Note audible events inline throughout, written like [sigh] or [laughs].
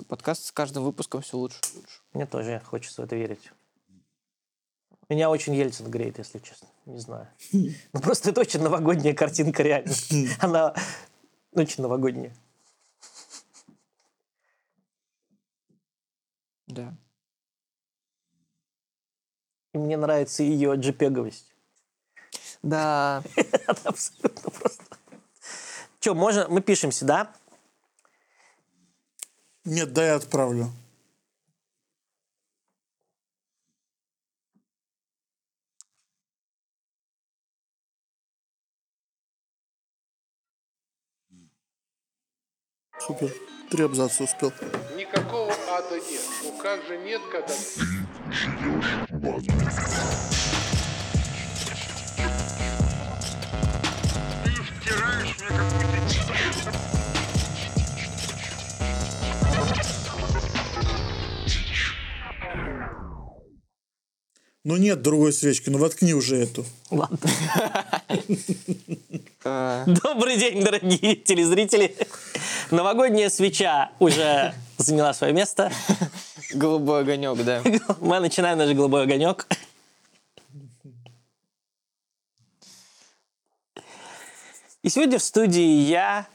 нравится. Подкаст с каждым выпуском все лучше и лучше. Мне тоже хочется в это верить. Меня очень Ельцин греет, если честно. Не знаю. [laughs] Ну, просто это очень новогодняя картинка, реально. [laughs] Она очень новогодняя. Да. И мне нравится ее джипеговость. Да. [laughs] Это абсолютно просто. Че, можно... Мы пишемся, да? Нет, дай я отправлю. Супер. Три абзаца успел. Никакого ада нет. Ну как же нет, когда... Ну нет другой свечки, ну воткни уже эту. Ладно. Э, [laughs] Добрый день, дорогие телезрители. Новогодняя свеча уже заняла свое место. Голубой огонек, да. [laughs] Мы начинаем наш голубой огонек. И сегодня в студии я,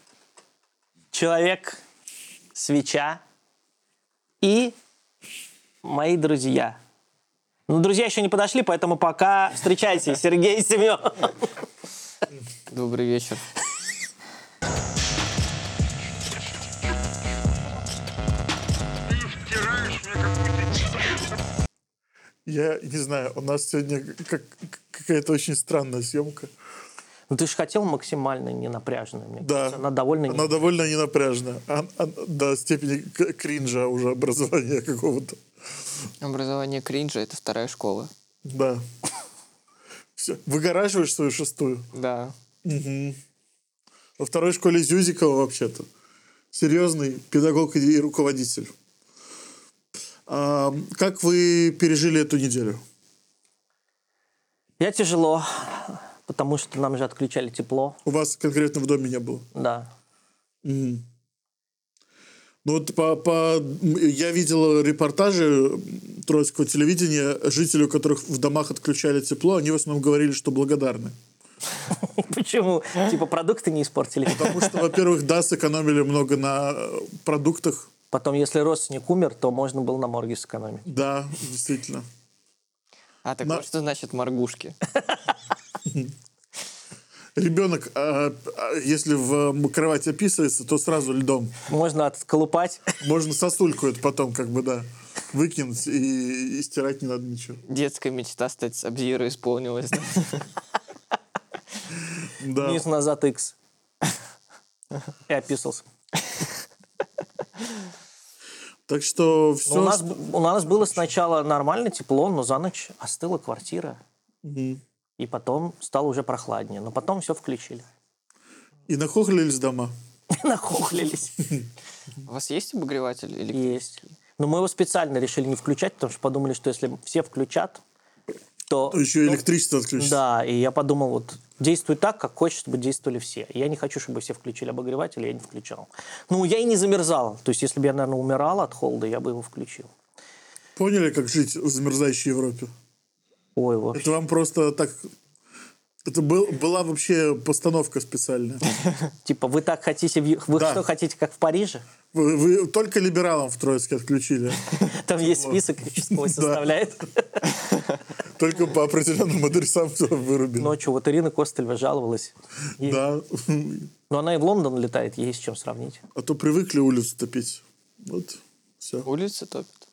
человек, свеча и мои друзья. Ну, друзья еще не подошли, поэтому пока встречайте, [laughs] Сергей и Семен. Добрый вечер. Я не знаю, у нас сегодня как, какая-то очень странная съемка. Ну, ты же хотел максимально ненапряжную, мне Да. кажется. Она довольно... Она довольно ненапряжная. А- а- до степени кринжа уже образования [laughs] какого-то. Образование кринжа – это вторая школа. Да. Все. Выгораживаешь свою шестую. Да. Во второй школе Зюзикова вообще-то. Серьезный педагог и руководитель. А, как вы пережили эту неделю? Я тяжело, потому что нам же отключали тепло. У вас конкретно в доме не было? Да. Ну вот по, по- я видел репортажи Троицкого телевидения, жители, у которых в домах отключали тепло, они в основном говорили, что благодарны. [laughs] Почему? Типа продукты не испортили. Потому что, во-первых, да, сэкономили много на э, продуктах. Потом, если родственник умер, то можно было на морге сэкономить. Да, действительно. А, так На- вот что значит моргушки? [laughs] Ребенок, а, а, если в кровать описывается, то сразу льдом. Можно отколупать. Можно сосульку это потом, как бы, да, выкинуть, и, и стирать не надо ничего. Детская мечта стать Сабзиру исполнилась. да? Вниз назад X. И описался. Так что Ну, все... у, нас, у нас было сначала нормально тепло, но за ночь остыла квартира. И потом стало уже прохладнее. Но потом все включили. И нахохлились дома. [laughs] Нахохлились. У вас есть обогреватель? Или... Есть. Но мы его специально решили не включать, потому что подумали, что если все включат, то... То еще и электричество отключится. Да, и я подумал, вот действуй так, как хочешь, чтобы действовали все. Я не хочу, чтобы все включили обогреватель, я не включал. Ну, я и не замерзал. То есть, если бы я, наверное, умирал от холода, я бы его включил. Поняли, как жить в замерзающей Европе? Ой, вообще. Это вам просто так... Это был, была вообще постановка специальная. [laughs] Типа, вы так хотите... Вы что, хотите, как в Париже? Вы, вы только либералам в Троицке отключили. [laughs] Там есть список, свой [laughs] составляет. Только по определенным адресам всё вырубили. Ночью вот Ирина Костылева жаловалась. И- Да. Но она и в Лондон летает, ей с чем сравнить. А то привыкли улицу топить. Вот, все. Улицы топят.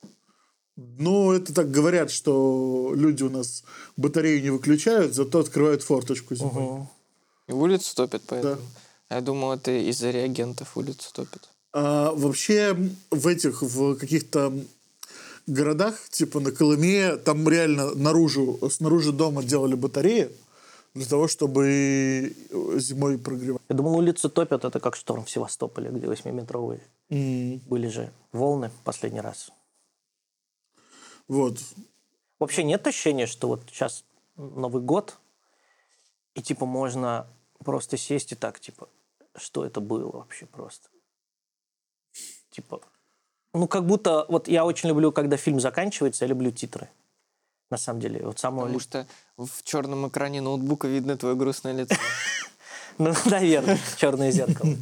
Ну, это так говорят, что люди у нас батарею не выключают, зато открывают форточку зимой. И улицу топят поэтому. А Я думал, это из-за реагентов улицу топят. А вообще в этих, в каких-то городах, типа на Колыме, там реально наружу, снаружи дома делали батареи для того, чтобы зимой прогревать. Я думал, улицу топят, это как шторм в Севастополе, где восьмиметровые. Были же волны последний раз. Вот. Вообще нет ощущения, что вот сейчас Новый год, и типа можно просто сесть и так, типа, что это было вообще просто? Типа, Ну, как будто... Вот я очень люблю, когда фильм заканчивается, я люблю титры. На самом деле. Вот самое... Потому что в черном экране ноутбука видно твое грустное лицо. [laughs] Ну, наверное, черное зеркало.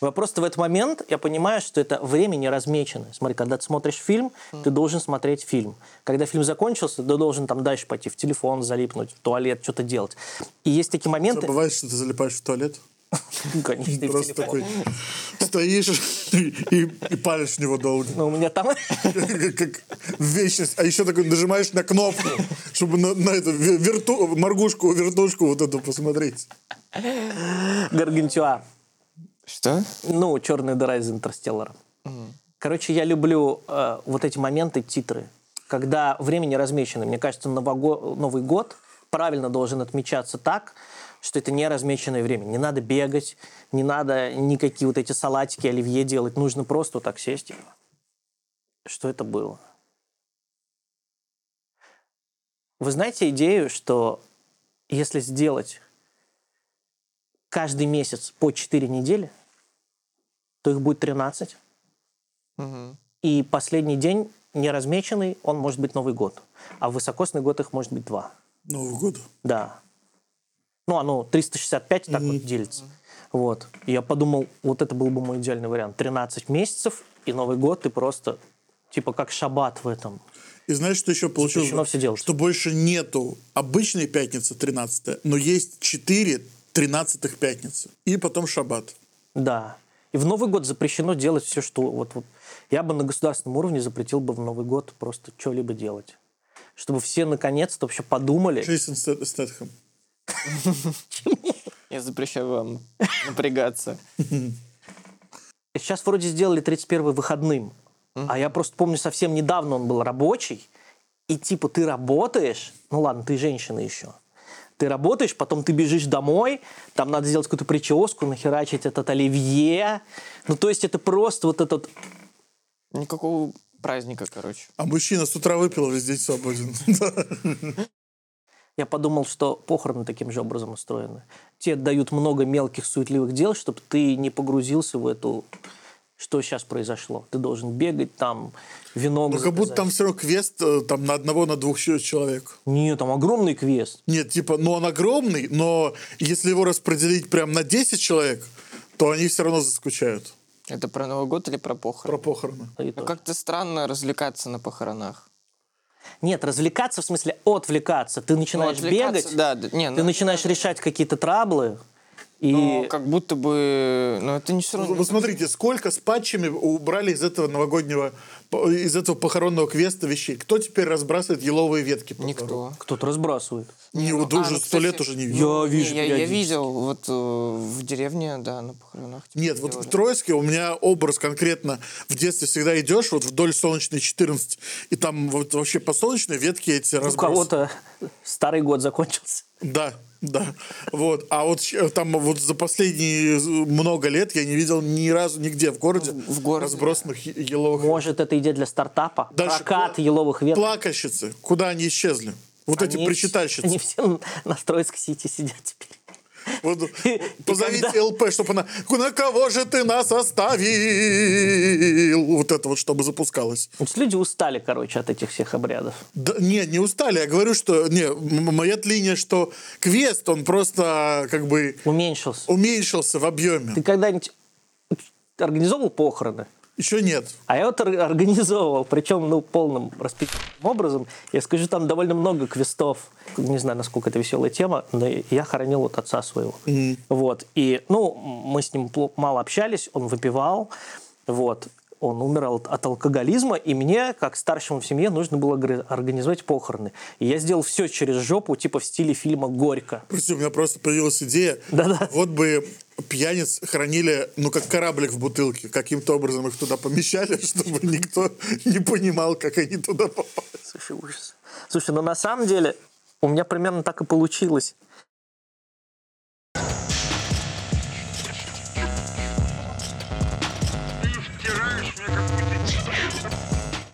Просто в этот момент я понимаю, что это время не размечено. Смотри, когда ты смотришь фильм, ты должен смотреть фильм. Когда фильм закончился, ты должен там дальше пойти в телефон, залипнуть, в туалет, что-то делать. И есть такие моменты... Бывает, что ты залипаешь в туалет? [laughs] Конечно, Просто такой стоишь [laughs] и, и палишь в него долго. Ну, у меня там... [laughs] Как, вечность. А еще такой нажимаешь на кнопку, чтобы на, на эту вер- верту, моргушку, вертушку вот эту посмотреть. Гаргантюа. Что? Ну, черная дыра из Интерстеллара. Короче, я люблю э, вот эти моменты, титры, когда время не размечено. Мне кажется, Нового- Новый год правильно должен отмечаться так, что это не размеченное время. Не надо бегать, не надо никакие вот эти салатики, оливье делать. Нужно просто вот так сесть. Что это было? Вы знаете идею, что если сделать каждый месяц по 4 недели, то их будет 13. Мгм. И последний день неразмеченный, он может быть Новый год. А в высокосный год их может быть два. Нового года. Да. Ну, оно 365 так вот делится. Вот. И я подумал, вот это был бы мой идеальный вариант. 13 месяцев, и Новый год ты просто, типа, как шаббат в этом. И знаешь, что еще получилось? Запрещено все делать. Что больше нету обычной пятницы 13 но есть 4 13 пятницы. И потом шаббат. Да. И в Новый год запрещено делать все, что... Вот, вот. Я бы на государственном уровне запретил бы в Новый год просто что-либо делать. Чтобы все наконец-то вообще подумали. Джейсон Стэт- Стэтхэм. Я запрещаю вам напрягаться. Сейчас вроде сделали 31 выходным. А я просто помню, совсем недавно он был рабочий. И типа ты работаешь, ну ладно, ты женщина еще. Ты работаешь, потом ты бежишь домой, там надо сделать какую-то прическу, нахерачить этот оливье. Ну, то есть это просто вот этот... Никакого праздника, короче. А мужчина с утра выпил, весь день свободен. Я подумал, что похороны таким же образом устроены. Тебе дают много мелких суетливых дел, чтобы ты не погрузился в эту... Что сейчас произошло? Ты должен бегать там, вино Ну, как будто там все равно квест э, там на одного, на двух человек. Нет, там огромный квест. Нет, типа, ну он огромный, но если его распределить прям на 10 человек, то они все равно заскучают. Это про Новый год или про похороны? Про похороны. И Ну, то. как-то странно развлекаться на похоронах. Нет, развлекаться в смысле отвлекаться. Ты начинаешь Ну, бегать, Да, да, не, ты ну, начинаешь решать какие-то траблы. И но как будто бы... Ну, это не все равно. Вы смотрите, сколько с патчами убрали из этого новогоднего, из этого похоронного квеста вещей. Кто теперь разбрасывает еловые ветки? по двору? Никто. кто-то разбрасывает. Не, вот А, уже ну, сто лет уже не видел. Я вижу Не, я, я видел вот э, в деревне, да, на похоронах. типа Нет, вот делали. в Троицке у меня образ конкретно в детстве всегда идешь вот вдоль солнечной 14, и там вот вообще по солнечной ветки эти У разбросаны. кого-то старый год закончился. Да, да. Вот. А вот там вот за последние много лет я не видел ни разу нигде в городе В городе, разбросанных еловых Может, это идея для стартапа? Дальше Прокат пла- еловых веток. плакальщицы. Куда они исчезли? Вот эти Они причитальщицы. Они все на Троицк-Сити сидят теперь. Вот, [laughs] позовите когда- ЛП, чтобы она... На кого же ты нас оставил? Вот это вот, чтобы запускалось. Есть люди устали, короче, от этих всех обрядов. Да, не, не устали. Я говорю, что... Не, моя линия, что квест, он просто как бы Уменьшился. уменьшился в объеме. Ты когда-нибудь организовывал похороны? Еще нет. А я вот ор- организовывал, причем, ну, полным распределенным образом. Я скажу, там довольно много квестов. Не знаю, насколько это веселая тема, но я хоронил вот отца своего. Вот. И, ну, мы с ним мало общались, он выпивал, вот. Он умер от, от алкоголизма, и мне, как старшему в семье, нужно было организовать похороны. И я сделал все через жопу, типа в стиле фильма «Горько». Прости, у меня просто появилась идея. Да-да. Вот бы пьяниц хранили, ну, как кораблик в бутылке. Каким-то образом их туда помещали, [laughs] чтобы никто не понимал, как они туда попали. Слушай, ужас. Слушай, ну на самом деле у меня примерно так и получилось.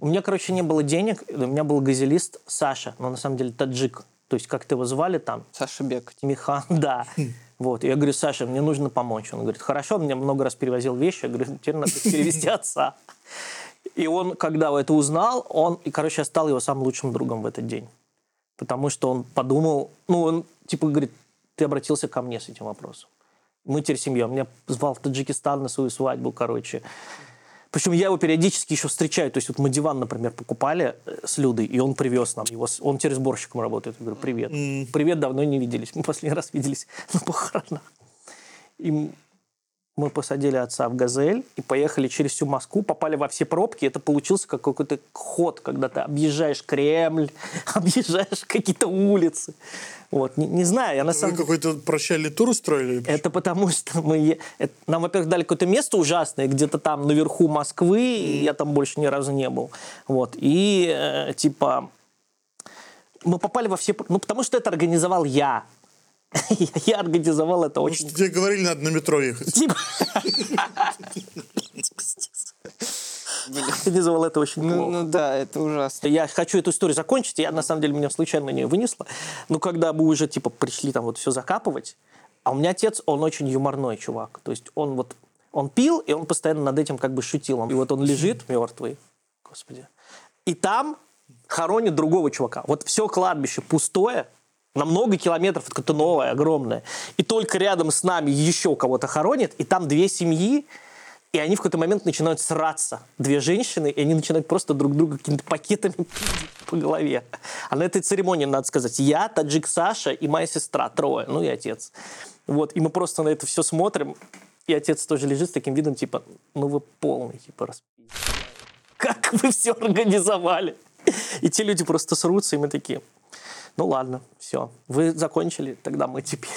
У меня, короче, не было денег, у меня был газелист Саша, но на самом деле таджик. То есть, как ты его звали там? Саша Бек. Михан, [laughs] да. Вот, и я говорю, Саша, мне нужно помочь. Он говорит, хорошо, он мне много раз перевозил вещи. Я говорю, теперь надо перевести отца. И он, когда это узнал, он, и, короче, я стал его самым лучшим другом в этот день. Потому что он подумал, ну, он, типа, говорит, ты обратился ко мне с этим вопросом. Мы теперь семья. Он меня звал в Таджикистан на свою свадьбу, короче. Причем я его периодически еще встречаю. То есть вот мы диван, например, покупали э, с Людой, и он привез нам его. Он теперь сборщиком работает. Я говорю, привет. Привет, давно не виделись. Мы последний раз виделись на похоронах. И мы посадили отца в «Газель» и поехали через всю Москву, попали во все пробки. Это получился как какой-то ход, когда ты объезжаешь Кремль, [laughs] объезжаешь какие-то улицы. Вот, не, не знаю, я на Вы самом деле... какой-то прощальный тур устроили? Это потому, что мы... это- нам, во-первых, дали какое-то место ужасное, где-то там наверху Москвы, и я там больше ни разу не был. Вот. И, э, типа, мы попали во все... Ну, потому что это организовал я. [laughs] Я организовал это Потому очень... тебе говорили, надо на метро ехать. [laughs] Типа... Организовал это очень Ну, плохо. ну да, это ужасно. Я хочу эту историю закончить, я на самом деле меня случайно не вынесла. Но когда мы уже типа пришли там вот все закапывать, а у меня отец, он очень юморной чувак. То есть он вот, он пил, и он постоянно над этим как бы шутил. И вот он лежит мертвый, господи. И там хоронит другого чувака. Вот все кладбище пустое, на много километров, это новое, огромное. И только рядом с нами еще кого-то хоронит, и там две семьи, и они в какой-то момент начинают сраться. Две женщины, и они начинают просто друг друга какими-то пакетами по голове. А на этой церемонии, надо сказать, я, таджик Саша и моя сестра, трое, ну и отец. Вот, и мы просто на это все смотрим, и отец тоже лежит с таким видом, типа, ну вы полный, типа, распи***. Как вы все организовали? И те люди просто срутся, и мы такие, ну ладно, все, вы закончили, тогда мы теперь.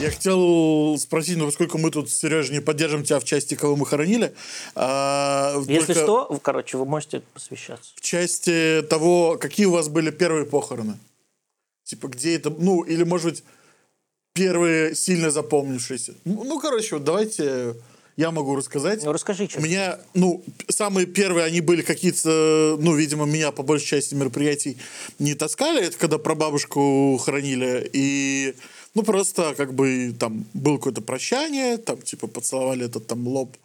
Я хотел спросить, ну, поскольку мы тут, Сережа, не поддержим тебя в части, кого мы хоронили, а, Если что, короче, вы можете посвящаться. в части того, какие у вас были первые похороны. Типа, где это, ну, или, может быть, первые сильно запомнившиеся. Ну, ну, короче, вот давайте я могу рассказать. Ну, расскажи, У что. меня, ну, самые первые, они были какие-то, ну, видимо, меня по большей части мероприятий не таскали. Это когда прабабушку хоронили. И, ну, просто как бы там было какое-то прощание, там, типа, поцеловали этот там лоб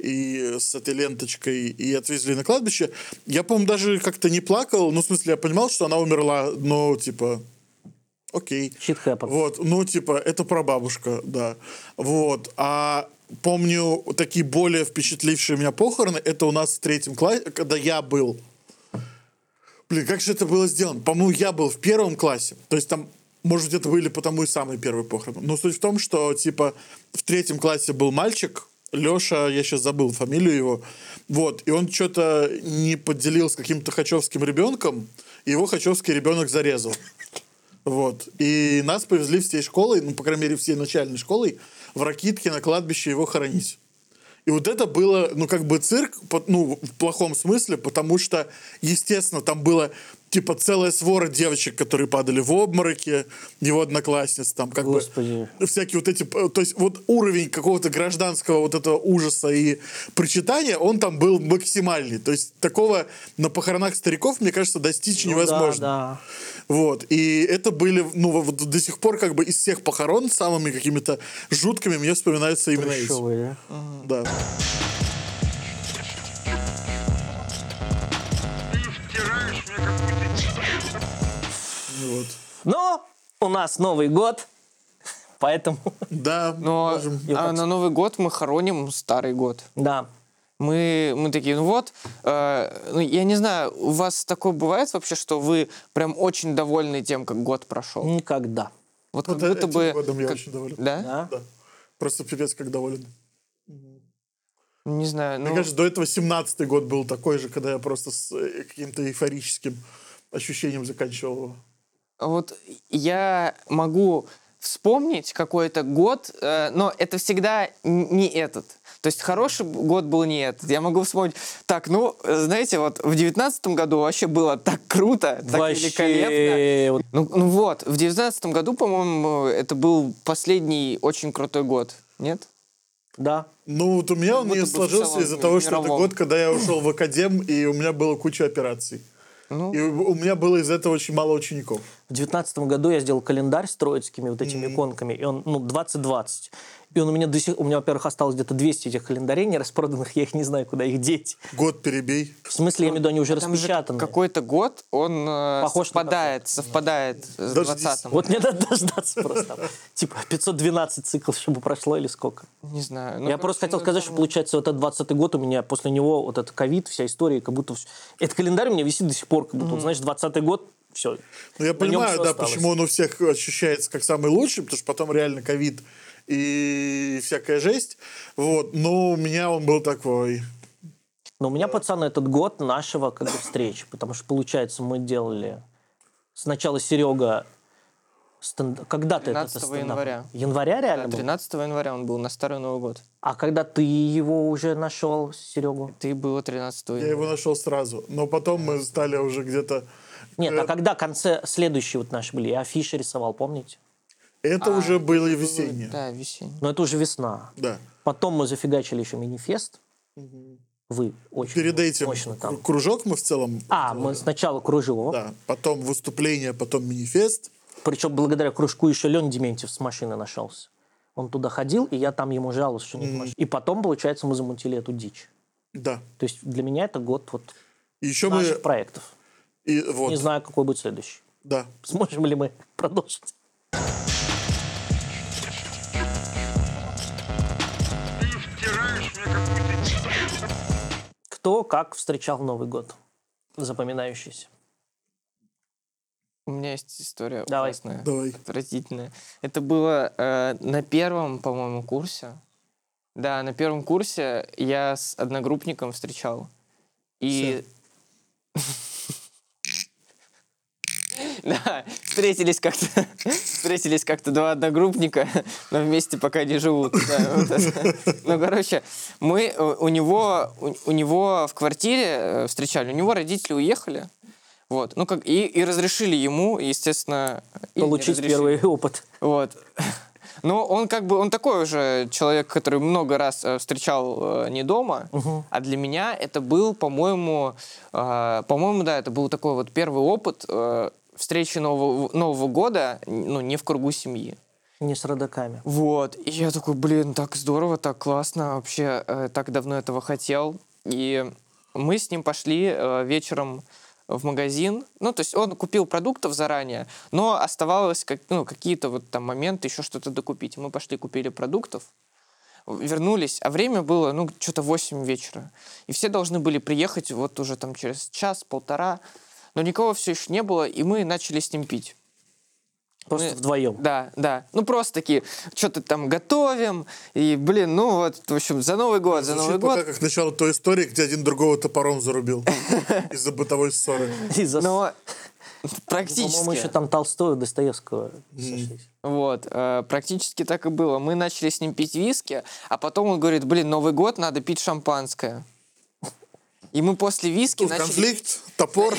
и с этой ленточкой и отвезли на кладбище. Я, по-моему, даже как-то не плакал. Ну, в смысле, я понимал, что она умерла, но, типа, окей. Shit happens. Вот, ну, типа, это прабабушка, да. Вот. А помню, такие более впечатлившие меня похороны, это у нас в третьем классе, когда я был. Блин, как же это было сделано? По-моему, я был в первом классе. То есть там, может это были потому и самые первые похороны. Но суть в том, что, типа, в третьем классе был мальчик, Леша, я сейчас забыл фамилию его, вот, и он что-то не поделил с каким-то хачевским ребенком, и его хачевский ребенок зарезал. Вот. И нас повезли всей школой, ну, по крайней мере, всей начальной школой, в Ракитке на кладбище его хоронить. И вот это было, ну, как бы цирк, ну, в плохом смысле, потому что, естественно, там было, типа, целая свора девочек, которые падали в обмороки, его одноклассниц, там, как Господи. бы, всякие вот эти, п- то есть вот уровень какого-то гражданского вот этого ужаса и прочитания, он там был максимальный. То есть такого на похоронах стариков, мне кажется, достичь Ну невозможно. Да, Вот. И это были, ну, вот до сих пор как бы из всех похорон самыми какими-то жуткими мне вспоминаются именно да. эти. Да? Да. Вот. Но у нас Новый год, поэтому, Да, Но можем. а на Новый год мы хороним Старый год. да. Мы, мы такие, ну вот, э, ну, я не знаю, у вас такое бывает вообще, что вы прям очень довольны тем, как год прошел? Никогда. Вот Вот как будто этим бы... годом я как- очень доволен. Да? Да? Да. Просто пипец как доволен. Не знаю, Мне ну... кажется, до этого 17-й год был такой же, когда я просто с э, каким-то эйфорическим ощущением заканчивал его. Вот я могу вспомнить какой-то год, э, но это всегда не этот. То есть хороший год был не этот. Я могу вспомнить, так, ну, знаете, вот в девятнадцатом году вообще было так круто, так великолепно. Вообще. вот Ну, ну вот, в девятнадцатом году, по-моему, это был последний очень крутой год. Нет? Да. Ну, вот у меня он не сложился из-за того, что это год, когда я ушел в академ, и у меня была куча операций. Ну. И у меня было из этого очень мало учеников. В девятнадцатом году я сделал календарь с троицкими вот этими иконками, и он, ну, 2020. И он у меня до сих... У меня, во-первых, осталось где-то 200 этих календарей не распроданных, [laughs] я их не знаю, куда их деть. Год перебей. В смысле, я имею в виду, они уже же распечатаны. какой-то год, он э, Похож на совпадает, совпадает с Дождись. 20-м. Вот мне надо дождаться просто. Типа 512 циклов, чтобы прошло или сколько. Не знаю. ну, я просто хотел ну, сказать, что получается вот этот 20 год у меня после него вот этот ковид, вся история, как будто... Этот календарь у меня висит до сих пор, как будто, знаешь, 20 год, все. Ну, я понимаю, да, почему он у всех ощущается как самый лучший, потому что потом реально ковид и всякая жесть. Вот. Но у меня он был такой. Но у меня, пацаны, этот год нашего как бы встречи, потому что, получается, мы делали сначала Серега стенд... когда ты это 13 стендап? января. Января реально Да, был? 13 января он был на Старый Новый год. А когда ты его уже нашел, Серегу? Ты было 13 Я января. его нашел сразу. Но потом мы стали уже где-то... Нет, Э, а когда конце следующие вот наши были? Я афиши рисовал, помните? Это уже было весеннее. Да, весенний. Но это уже весна. Да. Потом мы зафигачили еще манифест. Вы очень Перед этим мощно там. кру- кружок мы в целом... А, мы сначала кружок, Да. Потом выступление, потом манифест. причем благодаря кружку еще Лен Дементьев с машины нашелся. Он туда ходил, и я там ему жаловался, что нет машины. И потом, получается, мы замутили эту дичь. Да. То есть для меня это год вот еще мы... наших проектов. И вот. Не знаю, какой будет следующий. Да. Сможем ли мы продолжить? Кто как встречал Новый год? Запоминающийся. У меня есть история Давай. ужасная, Давай. отвратительная. Это было э, на первом, по-моему, курсе. Да, на первом курсе я с одногруппником встречал. И... [laughs] [laughs] Да, встретились как-то, [laughs] встретились как-то два одногруппника, но вместе пока не живут. Ну, короче, мы у у него, у, него в квартире э, встречали, у него родители уехали, вот, ну как и, и разрешили ему, естественно, Получить первый опыт. Вот. Но он как бы, он такой уже человек, который много раз э, встречал э, не дома, а для меня это был, по-моему, э, по-моему, да, это был такой вот первый опыт э, встречи Нового, Нового года, ну, не в кругу семьи. Не с родаками. Вот. И я такой, блин, так здорово, так классно, вообще э, так давно этого хотел. И мы с ним пошли э, вечером в магазин. Ну, то есть он купил продуктов заранее, но оставалось как, ну, какие-то вот там моменты, еще что-то докупить. Мы пошли, купили продуктов, вернулись, а время было, ну, что-то 8 вечера. И все должны были приехать вот уже там через час-полтора, но никого все еще не было, и мы начали с ним пить. Просто Мы- вдвоем. Да, да. Ну, просто такие, что-то там готовим, и, блин, ну вот, в общем, за Новый год, за Звучит Новый пока год. как начало той истории, где один другого топором зарубил [laughs] из-за бытовой ссоры. Из-за- Но По-моему, практически, еще там Толстого, Достоевского сошлись. вот, э, практически так и было. Мы начали с ним пить виски, а потом он говорит, блин, Новый год, надо пить шампанское. И мы после виски Тут начали конфликт, топор.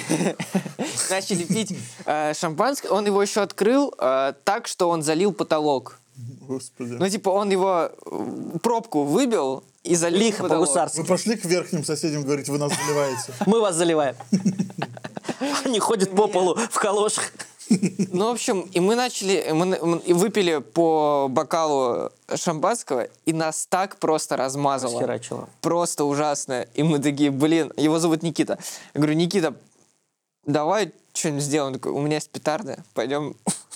[laughs] начали пить э, шампанское. Он его еще открыл э, так, что он залил потолок. Господи. Ну, типа, он его э, пробку выбил и залил Лихо, потолок. по-гусарски. Вы пошли к верхним соседям, говорить, вы нас заливаете. Мы вас заливаем. [laughs] Они ходят по полу в калошах. Ну, в общем, и мы начали, мы, выпили по бокалу шампанского, и нас так просто размазало. Схерачило. Просто ужасно. И мы такие, блин, его зовут Никита. Я говорю, Никита, давай что-нибудь сделаем. Он такой, у меня есть петарды, пойдем [laughs]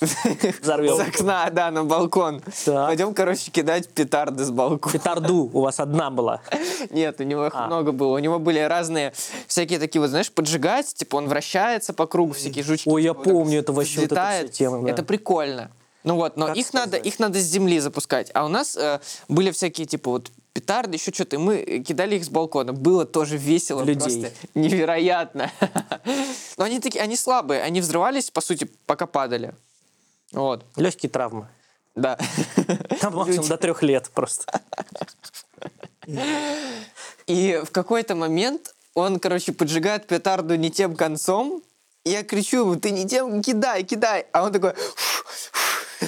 Взорвем. с окна, да, на балкон. Так. Пойдем, короче, кидать петарды с балкона. Петарду у вас одна была. [laughs] Нет, у него их А. много было. У него были разные всякие такие вот, знаешь, поджигать, типа он вращается по кругу, всякие жучки. Ой, я типа, помню, это вообще вот эта тема. Это прикольно. Ну вот, но их надо, их надо с земли запускать. А у нас э, были всякие типа вот петарды, еще что-то, и мы кидали их с балкона. Было тоже весело, Людей. просто невероятно. [laughs] Но они такие, они слабые, они взрывались, по сути, пока падали. Вот, Легкие травмы. да. Там максимум до трех лет просто. И в какой-то момент он, короче, поджигает петарду не тем концом. Я кричу ему, ты не тем кидай, кидай. А он такой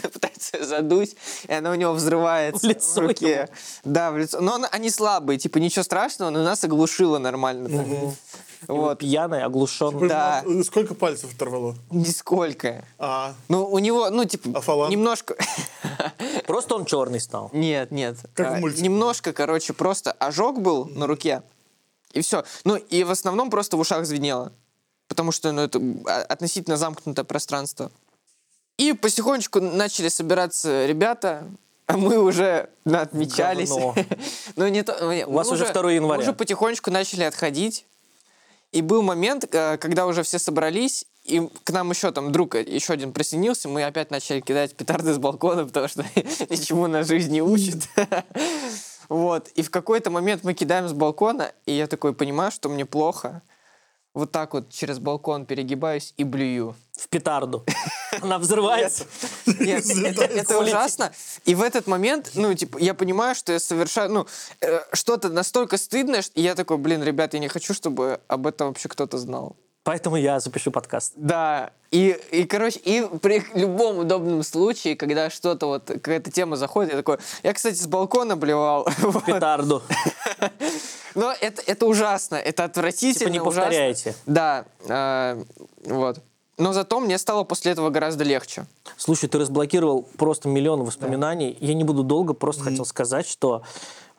[laughs] пытается задуть, и она у него взрывается В лицо в руке. ему. Да, в лицо. Но он- они слабые, типа ничего страшного, но нас оглушило нормально. так. Вот. Пьяный, оглушенный. Да. Ну, Сколько пальцев оторвало? Нисколько. А, Ну, у него, ну, типа, А фаланг? немножко... [laughs] Просто он черный стал. Нет, нет. Как в А, мультике. Немножко, короче, просто ожог был на руке. И все. Ну, и в основном просто в ушах звенело. Потому что, ну, это а, относительно замкнутое пространство. И потихонечку начали собираться ребята, а мы уже ну, отмечались. [laughs] Ну, не то... У вас уже 2 января. Мы уже потихонечку начали отходить. И был момент, э, когда уже все собрались, и к нам еще там друг еще один присоединился, мы опять начали кидать петарды с балкона, потому что [laughs] ничему на жизнь не учат. [laughs] Вот. И в какой-то момент мы кидаем с балкона, и я такой понимаю, что мне плохо. Вот так вот через балкон перегибаюсь и блюю. В петарду. [laughs] Она взрывается. Нет, [laughs] это, это ужасно. И в этот момент, ну, типа, я понимаю, что я совершаю, ну, э, что-то настолько стыдное, что я такой, блин, ребят, я не хочу, чтобы об этом вообще кто-то знал. Поэтому я запишу подкаст. Да, и, и, короче, и при любом удобном случае, когда что-то вот, какая-то тема заходит, я такой, я, кстати, с балкона блевал. [laughs] Вот. Петарду. Но это, это ужасно, это отвратительно, Типа не повторяйте. Да, э, вот. Но зато мне стало после этого гораздо легче. Слушай, ты разблокировал просто миллион воспоминаний. Я не буду долго, просто хотел сказать, что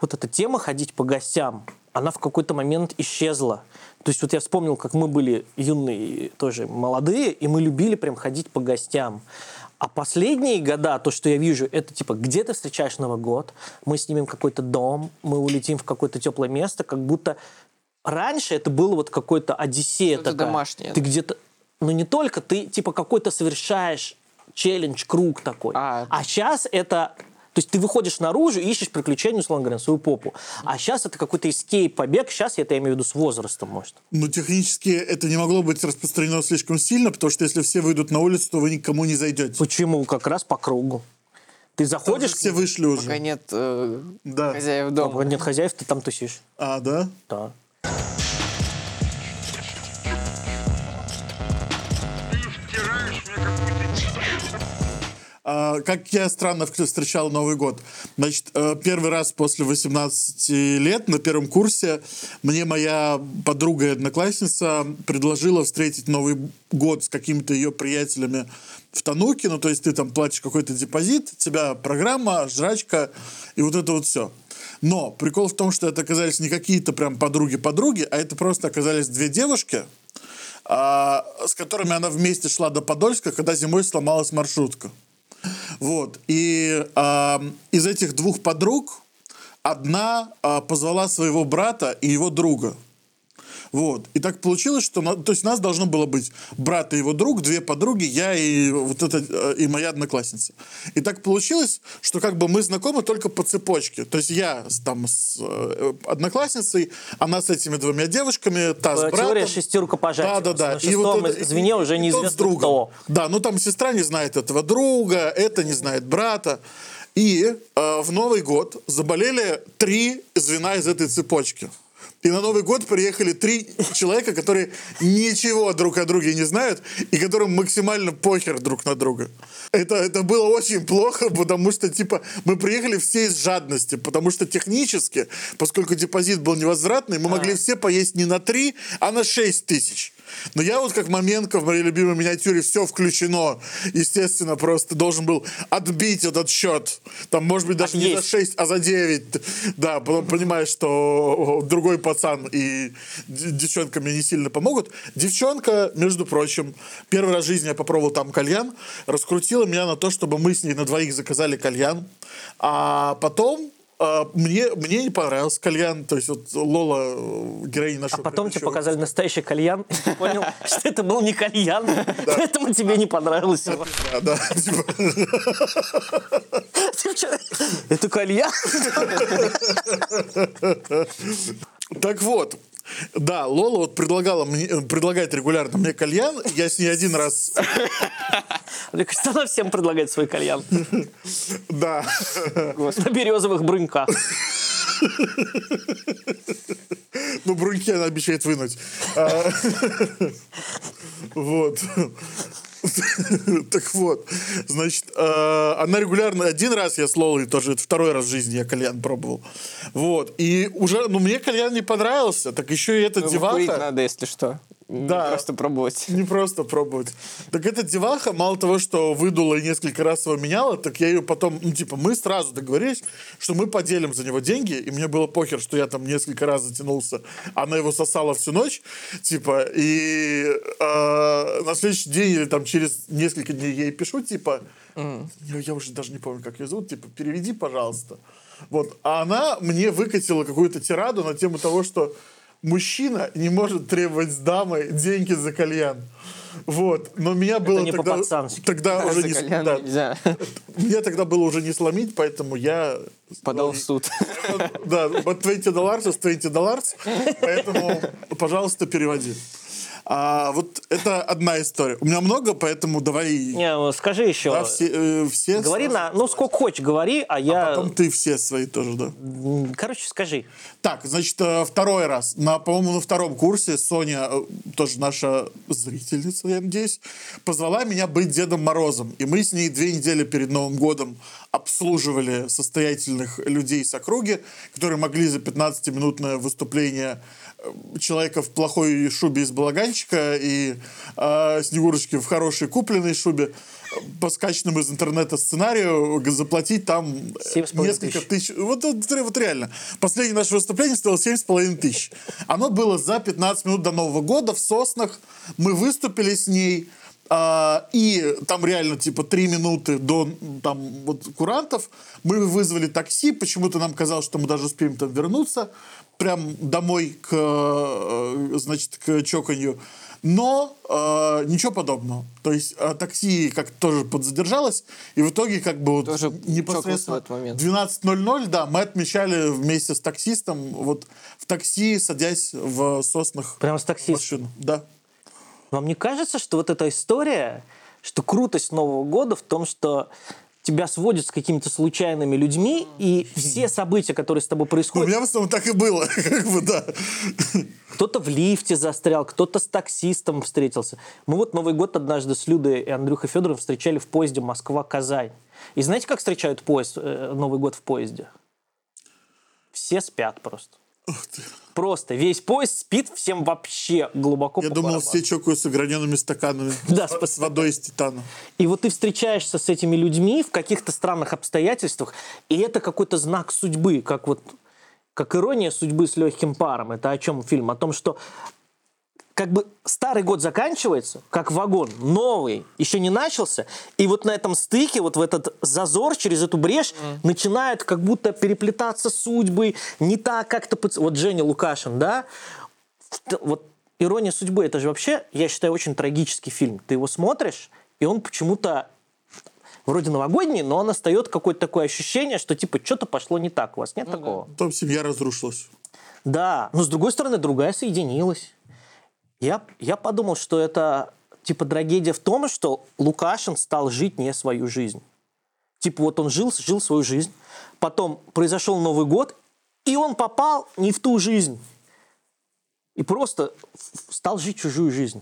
вот эта тема ходить по гостям, она в какой-то момент исчезла. То есть вот я вспомнил, как мы были юные, тоже молодые, и мы любили прям ходить по гостям. А последние года, то, что я вижу, это типа, где ты встречаешь Новый год, мы снимем какой-то дом, мы улетим в какое-то теплое место, как будто раньше это было вот какой-то одиссея Что-то домашнее, Ты да. где-то... Ну, не только, ты типа какой-то совершаешь челлендж, круг такой. А. сейчас это... То есть ты выходишь наружу и ищешь приключения, условно говоря, на свою попу. А сейчас это какой-то эскейп, побег. Сейчас это я имею в виду с возрастом, может. Ну, технически это не могло быть распространено слишком сильно, потому что если все выйдут на улицу, то вы никому не зайдете. Почему? Как раз по кругу. Ты заходишь, что все вышли уже. Пока нет э, Да. хозяев дома, дома. нет хозяев, ты там тусишь. А, да? Да. Как я странно встречал Новый год. Значит, э, первый раз после 18 лет на первом курсе мне моя подруга и одноклассница предложила встретить Новый год с какими-то ее приятелями в Тануке. Ну, то есть ты там платишь какой-то депозит, у тебя программа, жрачка и вот это вот все. Но прикол в том, что это оказались не какие-то прям подруги-подруги, а это просто оказались две девушки, а, с которыми она вместе шла до Подольска, когда зимой сломалась маршрутка. Вот. И а, из этих двух подруг одна а, позвала своего брата и его друга. Вот. И так получилось, что... то есть нас должно было быть брат и его друг, две подруги, я и вот это, э, и моя одноклассница. И так получилось, что как бы мы знакомы только по цепочке. То есть я с, там с э, одноклассницей, она с этими двумя девушками, та с братом. Теория шестерка Да, пожатия. да, да. На шестом это- звене уже и неизвестно с другом. кто. Да, ну там сестра не знает этого друга, это не знает брата. И э, в Новый год заболели три звена из этой цепочки. И на Новый год приехали три человека, которые ничего друг о друге не знают и которым максимально похер друг на друга. Это, это было очень плохо, потому что, типа, мы приехали все из жадности, потому что технически, поскольку депозит был невозвратный, мы могли все поесть не на три, а на шесть тысяч. Но я вот как Маменко в моей любимой миниатюре все включено. Естественно, просто должен был отбить этот счет. Там, может быть, даже не за Отъесть. 6, а за 9. Да, потом понимаешь, что другой пацан и девчонка мне не сильно помогут. Девчонка, между прочим, первый раз в жизни я попробовал там кальян, раскрутила меня на то, чтобы мы с ней на двоих заказали кальян. А потом а, мне, мне не понравился кальян. То есть вот Лола, э, героиня нашего А потом тебе показали настоящий кальян, и ты понял, [laughs] что это был не кальян, поэтому тебе не понравилось. Да, да, типа? [laughs] Это кальян? [laughs] Так вот, да, Лола вот предлагала мне, э, предлагает регулярно мне кальян, я с ней один раз, Мне кажется, она всем предлагает свой кальян. да, На березовых брынках. ну, бруньки она обещает вынуть. А, [laughs] Вот. [laughs] Так вот, значит, э, она регулярно, один раз я с Лолой тоже, это второй раз в жизни я кальян пробовал. Вот, и уже, ну, мне кальян не понравился, так еще и эта Ну, деваха... надо, если что. Не Да. Просто пробовать. Не просто пробовать. Так эта деваха, мало того, что выдула и несколько раз его меняла, так я ее потом, ну, типа, мы сразу договорились, что мы поделим за него деньги, и мне было похер, что я там несколько раз затянулся. Она его сосала всю ночь, типа, и э, на следующий день или там через несколько дней я ей пишу, типа, я, я уже даже не помню, как ее зовут, типа, переведи, пожалуйста. Вот. А она мне выкатила какую-то тираду на тему того, что мужчина не может требовать с дамой деньги за кальян. Вот. Но меня было не тогда, тогда уже не... да. нельзя. Мне тогда было уже не сломить, поэтому я... Подал в суд. Да, but 20 dollars is 20 dollars, поэтому, пожалуйста, переводи. А, вот это одна история. У меня много, поэтому давай... Не, ну, скажи еще. да, все, э, все Говори на, ну сколько хочешь, говори, а я, Потом ты все свои тоже, да. Короче, скажи. Так, значит, э, второй раз. На, по-моему, на втором курсе Соня, э, тоже наша зрительница, я надеюсь, позвала меня быть Дедом Морозом. И мы с ней две недели перед Новым годом обслуживали состоятельных людей с округи, которые могли за 15-минутное выступление человека в плохой шубе из балаганчика и э, Снегурочки в хорошей купленной шубе по скачанному из интернета сценарию заплатить там несколько тысяч. тысяч. Вот, вот, вот реально. Последнее наше выступление стоило 7,5 тысяч. Оно было за 15 минут до Нового года в Соснах. Мы выступили с ней. а, и там реально типа три минуты до там вот курантов мы вызвали такси почему-то нам казалось что мы даже успеем там вернуться прям домой к э, значит к чоканью но э, ничего подобного то есть э, такси как тоже подзадержалось и в итоге как бы вот Тоже непосредственно чокнулся в этот момент. 12.00, да, мы отмечали вместе с таксистом, вот в такси, садясь в соснах Прямо с таксистом. машину. Да. Вам не кажется, что вот эта история, что крутость Нового года в том, что тебя сводят с какими-то случайными людьми, и все события, которые с тобой У происходят, меня в основном так и было, [laughs] как бы, да. кто-то в лифте застрял, кто-то с таксистом встретился. Мы вот Новый год однажды с Людой и Андрюхой Федоровым встречали в поезде Москва-Казань. И знаете, как встречают поезд, э, Новый год в поезде? Все спят просто. Просто весь поезд спит, всем вообще глубоко Я думал, барабану. все чокаются гранеными стаканами [laughs] Да, с, с водой из титана. И вот ты встречаешься с этими людьми в каких-то странных обстоятельствах, и это какой-то знак судьбы, как вот как ирония судьбы с легким паром. Это о чем фильм? О том, что как бы старый год заканчивается, как вагон, новый еще не начался, и вот на этом стыке, вот в этот зазор, через эту брешь, начинают как будто переплетаться судьбы, не так как-то... Вот Женя Лукашин, да? Вот «Ирония судьбы» — это же вообще, я считаю, очень трагический фильм. Ты его смотришь, и он почему-то вроде новогодний, но он остает какое-то такое ощущение, что типа что-то пошло не так. У вас нет такого? Потом семья разрушилась. Да, но с другой стороны, другая соединилась. Я, я подумал, что это типа трагедия в том, что Лукашин стал жить не свою жизнь. Типа вот он жил, жил свою жизнь, потом произошел Новый год, и он попал не в ту жизнь. И просто стал жить чужую жизнь.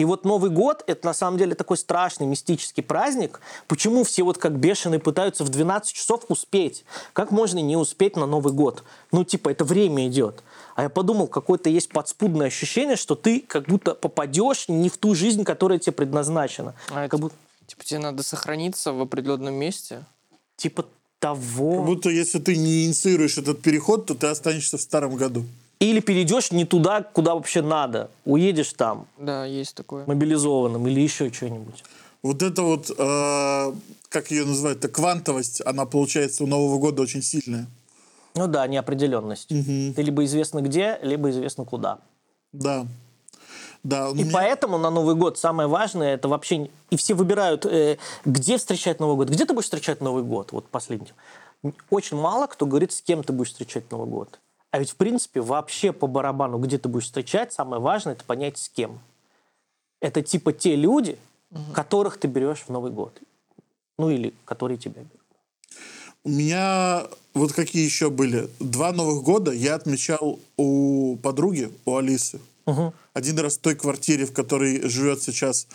И вот Новый год – это на самом деле такой страшный мистический праздник. Почему все вот как бешеные пытаются в 12 часов успеть? Как можно не успеть на Новый год? Ну, типа, это время идет. А я подумал, какое-то есть подспудное ощущение, что ты как будто попадешь не в ту жизнь, которая тебе предназначена. А это, Как будто, Типа тебе надо сохраниться в определенном месте. типа Как того. будто если ты не инициируешь этот переход, то ты останешься в старом году. Или перейдешь не туда, куда вообще надо. Уедешь там, Да, есть такое. мобилизованным, или еще что-нибудь. Вот это вот, э, как ее называют-то, квантовость, она получается у Нового года очень сильная. Ну да, неопределенность. Ты либо известно где, либо известно куда. Да. Да, И меня- поэтому на Новый год самое важное это вообще и все выбирают, э, где встречать Новый год, где ты будешь встречать Новый год, вот последний. Очень мало кто говорит, с кем ты будешь встречать Новый год. А ведь в принципе вообще по барабану, где ты будешь встречать, самое важное это понять с кем. Это типа те люди, которых ты берешь в Новый год, ну или которые тебя берут. У меня вот какие еще были. Два Новых года я отмечал у подруги, у Алисы. Один раз в той квартире, в которой живет сейчас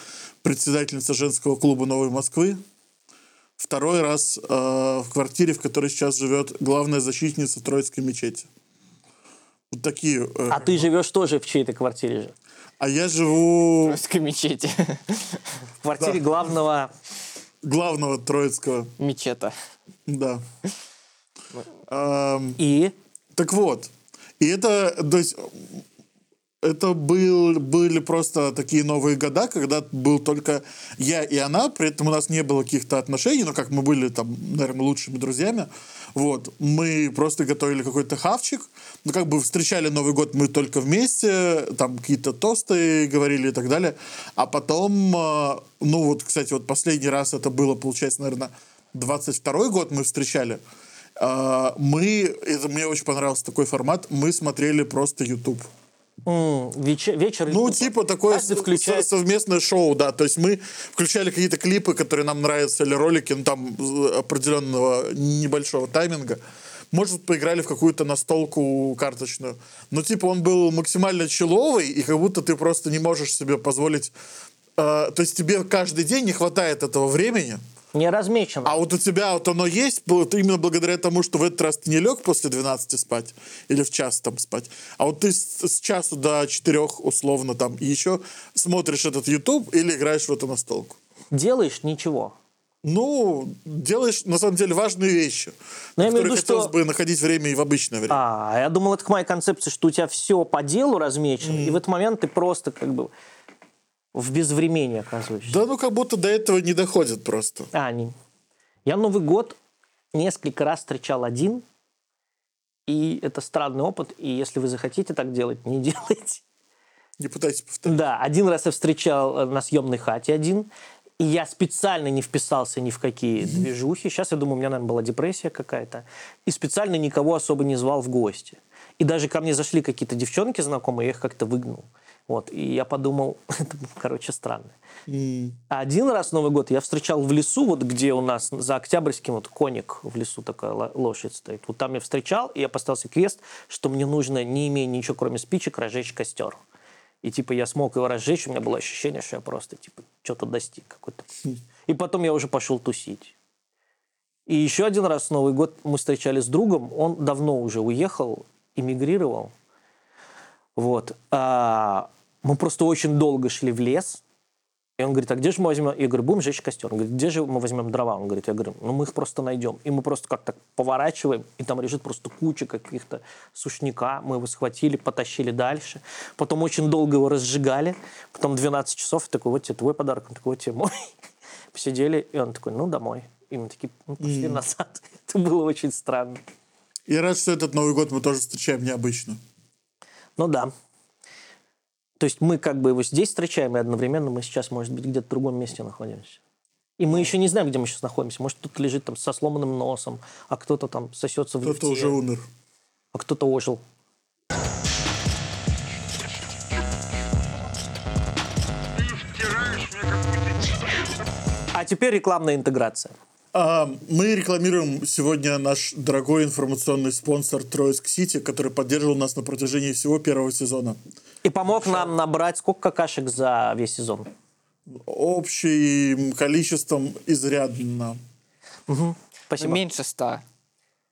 председательница женского клуба Новой Москвы. Второй раз э, в квартире, в которой сейчас живет главная защитница Троицкой мечети. Такие. э, А ты живешь тоже в чьей-то квартире же? а я живу Троицкой мечети. В квартире Да. главного... главного Троицкого. Мечета. Да. Ам, И... Так вот, и это, то есть, это был, были просто такие новые года, когда был только я и она, при этом у нас не было каких-то отношений, но как мы были там, наверное, лучшими друзьями, вот, мы просто готовили какой-то хавчик, ну, как бы встречали Новый год мы только вместе, там какие-то тосты говорили и так далее, а потом, э, ну, вот, кстати, вот последний раз это было, получается, наверное, 22 год мы встречали, а, мы, это мне очень понравился такой формат, мы смотрели просто YouTube. М, вече- вечер... Ну, типа такое включает... совместное шоу, да. То есть мы включали какие-то клипы, которые нам нравятся, или ролики, ну, там, определенного небольшого тайминга. Может, поиграли в какую-то настолку карточную. Но, типа, он был максимально человый, и как будто ты просто не можешь себе позволить... э, то есть тебе каждый день не хватает этого времени, Не размечено. а вот у тебя вот оно есть вот именно благодаря тому, что в этот раз ты не лег после 12 спать или в час там спать, а вот ты с, с часу до 4 условно там и еще смотришь этот YouTube или играешь в эту настолку. Делаешь ничего. Ну, делаешь на самом деле важные вещи, Но на я которые виду, хотелось что- бы находить время и в обычное время. А, я думал, это к моей концепции, что у тебя все по делу размечено, и в этот момент ты просто как бы в безвремении оказываешься. Да ну как будто до этого не доходит просто. А, не. Я Новый год несколько раз встречал один, и это странный опыт, и если вы захотите так делать, не [laughs] делайте. Не пытайтесь повторить. Да, один раз я встречал э, на съемной хате один, и я специально не вписался ни в какие движухи. Сейчас, я думаю, у меня, наверное, была депрессия какая-то. И специально никого особо не звал в гости. И даже ко мне зашли какие-то девчонки знакомые, я их как-то выгнал. Вот, и я подумал, [laughs] это, короче, странно. А один раз Новый год я встречал в лесу, вот где у нас за Октябрьским вот коник в лесу такая ло- лошадь стоит. Вот там я встречал, и я поставил себе крест, что мне нужно, не имея ничего кроме спичек, разжечь костер. И типа я смог его разжечь, у меня было ощущение, что я просто типа что-то достиг какой-то. И потом я уже пошел тусить. И еще один раз Новый год мы встречались с другом, он давно уже уехал, эмигрировал. Вот. А, мы просто очень долго шли в лес, и он говорит, а где же мы возьмем? Я говорю, будем жечь костер. Он говорит, где же мы возьмем дрова? Он говорит, я говорю, ну мы их просто найдем. И мы просто как-то поворачиваем, и там лежит просто куча каких-то сушняка. Мы его схватили, потащили дальше. Потом очень долго его разжигали. Потом 12 часов, я такой, вот тебе твой подарок. Он такой, вот тебе мой. [laughs] Посидели, и он такой, ну домой. И мы такие, ну пошли назад. [laughs] Это было очень странно. Я рад, что этот Новый год мы тоже встречаем необычно. Ну да. То есть мы как бы его здесь встречаем, и одновременно мы сейчас, может быть, где-то в другом месте находимся. И мы еще не знаем, где мы сейчас находимся. Может, кто-то лежит там со сломанным носом, а кто-то там сосется в Кто-то лифте, уже умер. а кто-то ожил. А теперь рекламная интеграция. А, Мы рекламируем сегодня наш дорогой информационный спонсор Троицк Сити, который поддерживал нас на протяжении всего первого сезона. И помог нам набрать сколько какашек за весь сезон? Общим количеством изрядно. Спасибо. Меньше ста.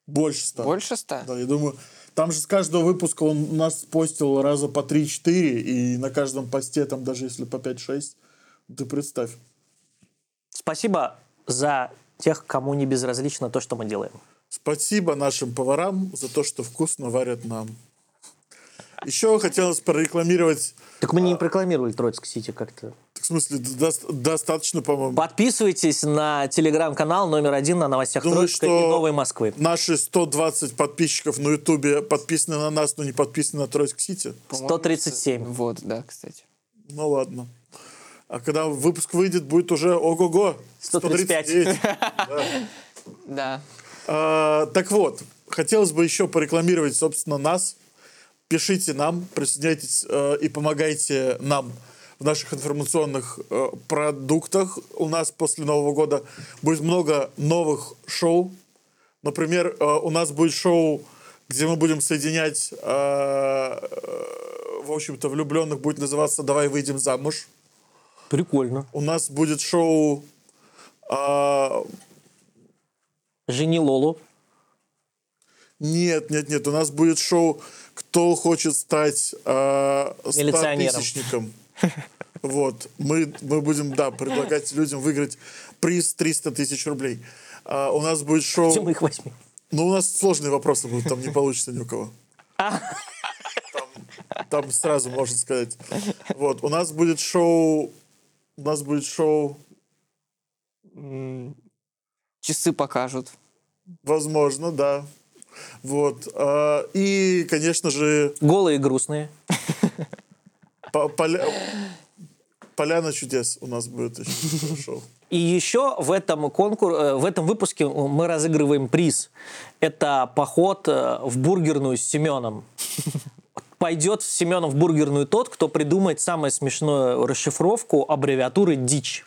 Больше ста. Больше ста? Да, я думаю, там же с каждого выпуска он нас постил раза по 3-4, и на каждом посте, там даже если по 5-6, ты представь. Спасибо за тех, кому не безразлично то, что мы делаем. Спасибо нашим поварам за то, что вкусно варят нам. Еще хотелось прорекламировать, Так мы не рекламировали Троицк Сити как-то. в смысле, дос- достаточно, по-моему, Подписывайтесь на телеграм-канал номер один на новостях Думаю, Троицка и что Новой Москвы. наши 120 подписчиков на Ютубе подписаны на нас, но не подписаны на Троицк Сити. По-моему, 137. Вот, да, кстати. Ну ладно. А когда выпуск выйдет, будет уже ого-го. 135. 139. [laughs] Да. А, так вот, хотелось бы еще порекламировать, собственно, нас. Пишите нам, присоединяйтесь э, и помогайте нам в наших информационных э, продуктах. У нас после Нового года будет много новых шоу. Например, э, у нас будет шоу, где мы будем соединять э, э, в общем-то, влюбленных будет называться «Давай выйдем замуж». Прикольно. У нас будет шоу а, Жени Лолу. Нет, нет, нет. У нас будет шоу «Кто хочет стать Милиционером. статистичником». Вот. Мы, мы будем, да, предлагать людям выиграть приз 300 тысяч рублей. А, у нас будет шоу... Где мы их возьмем? Ну, у нас сложные вопросы будут, там не получится ни у кого. Там, там сразу можно сказать. Вот. У нас будет шоу... У нас будет шоу... Часы покажут. Возможно, да. Вот. А, И, конечно же, Голые и грустные. по- поля- Поляна чудес у нас будет еще шоу. И еще в этом конкур... э, в этом выпуске мы разыгрываем приз. Это поход э, в бургерную с Семеном. Пойдет в бургерную тот, кто придумает самую смешную расшифровку аббревиатуры «дичь».